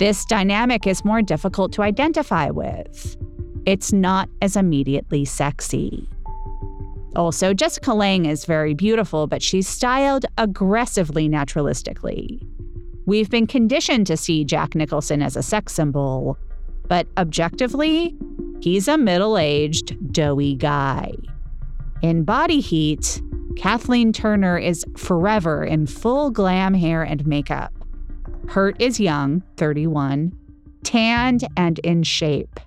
This dynamic is more difficult to identify with. It's not as immediately sexy. Also, Jessica Lange is very beautiful, but she's styled aggressively naturalistically. We've been conditioned to see Jack Nicholson as a sex symbol, but objectively, he's a middle aged, doughy guy. In Body Heat, Kathleen Turner is forever in full glam hair and makeup. Hurt is young, 31, tanned and in shape.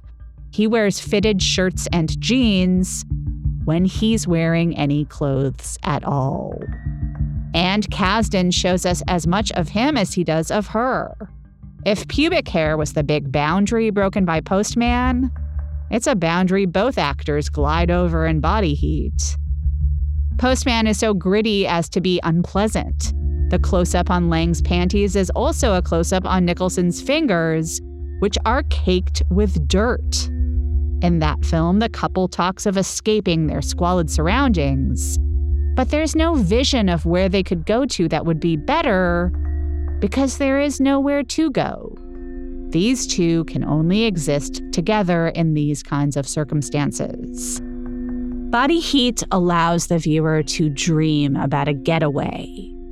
He wears fitted shirts and jeans when he's wearing any clothes at all. And Kasdan shows us as much of him as he does of her. If pubic hair was the big boundary broken by Postman, it's a boundary both actors glide over in body heat. Postman is so gritty as to be unpleasant. The close up on Lange's panties is also a close up on Nicholson's fingers, which are caked with dirt. In that film, the couple talks of escaping their squalid surroundings, but there's no vision of where they could go to that would be better because there is nowhere to go. These two can only exist together in these kinds of circumstances. Body Heat allows the viewer to dream about a getaway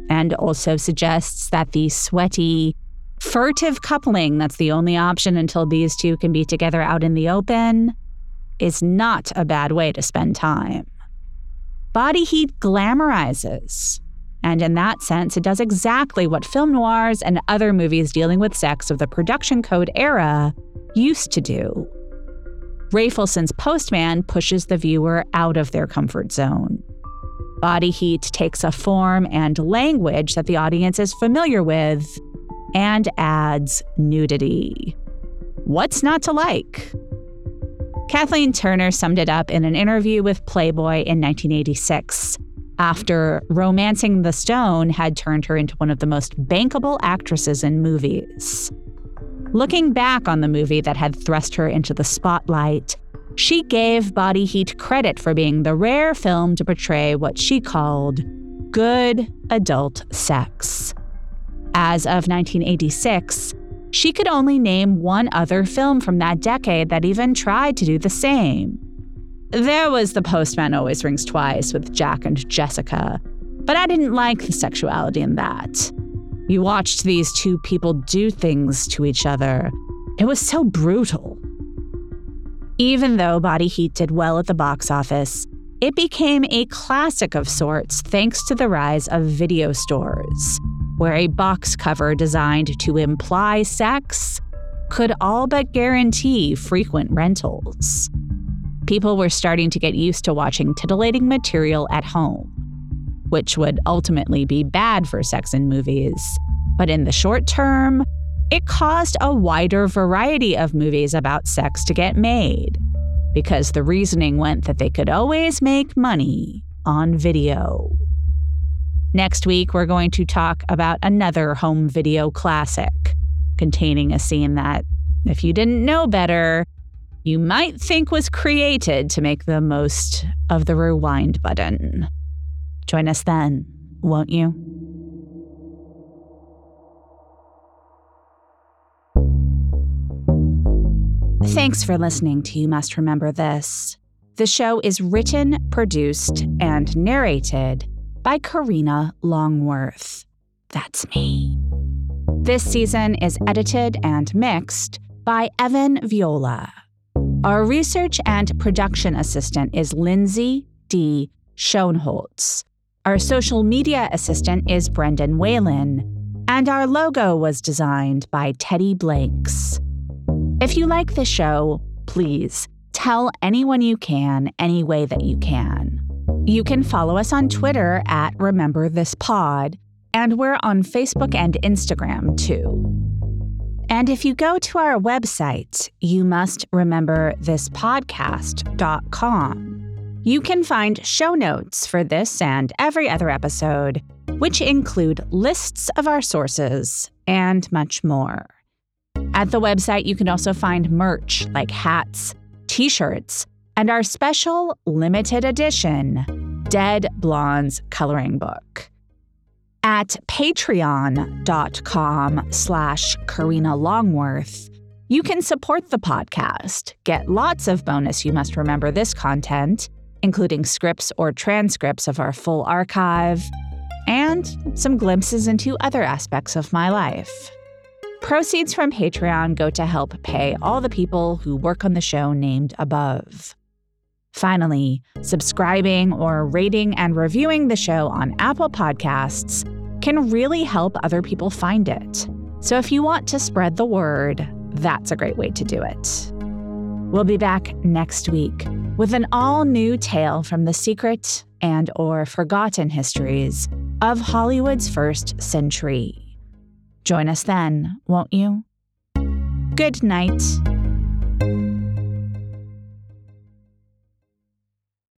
and also suggests that the sweaty, furtive coupling that's the only option until these two can be together out in the open is not a bad way to spend time. Body Heat glamorizes. And in that sense, it does exactly what film noirs and other movies dealing with sex of the production code era used to do Rafelson's postman pushes the viewer out of their comfort zone. Body heat takes a form and language that the audience is familiar with and adds nudity. What's not to like? Kathleen Turner summed it up in an interview with Playboy in 1986 after Romancing the Stone had turned her into one of the most bankable actresses in movies. Looking back on the movie that had thrust her into the spotlight, she gave Body Heat credit for being the rare film to portray what she called good adult sex. As of 1986, she could only name one other film from that decade that even tried to do the same. There was The Postman Always Rings Twice with Jack and Jessica, but I didn't like the sexuality in that. You watched these two people do things to each other. It was so brutal. Even though Body Heat did well at the box office, it became a classic of sorts thanks to the rise of video stores where a box cover designed to imply sex could all but guarantee frequent rentals. People were starting to get used to watching titillating material at home, which would ultimately be bad for sex in movies. But in the short term, it caused a wider variety of movies about sex to get made, because the reasoning went that they could always make money on video. Next week, we're going to talk about another home video classic containing a scene that, if you didn't know better, you might think was created to make the most of the rewind button. Join us then, won't you? Thanks for listening to You Must Remember This. The show is written, produced, and narrated by Karina Longworth. That's me. This season is edited and mixed by Evan Viola. Our research and production assistant is Lindsay D. Schoenholtz. Our social media assistant is Brendan Whalen. And our logo was designed by Teddy Blanks. If you like the show, please tell anyone you can any way that you can. You can follow us on Twitter at Remember This Pod, and we're on Facebook and Instagram too. And if you go to our website, you must remember this podcast.com. You can find show notes for this and every other episode, which include lists of our sources and much more. At the website, you can also find merch like hats, t shirts, and our special limited edition Dead Blondes coloring book. At patreon.com slash Karina Longworth, you can support the podcast, get lots of bonus You Must Remember This content, including scripts or transcripts of our full archive, and some glimpses into other aspects of my life. Proceeds from Patreon go to help pay all the people who work on the show named above. Finally, subscribing or rating and reviewing the show on Apple Podcasts can really help other people find it. So if you want to spread the word, that's a great way to do it. We'll be back next week with an all-new tale from the secret and or forgotten histories of Hollywood's first century. Join us then, won't you? Good night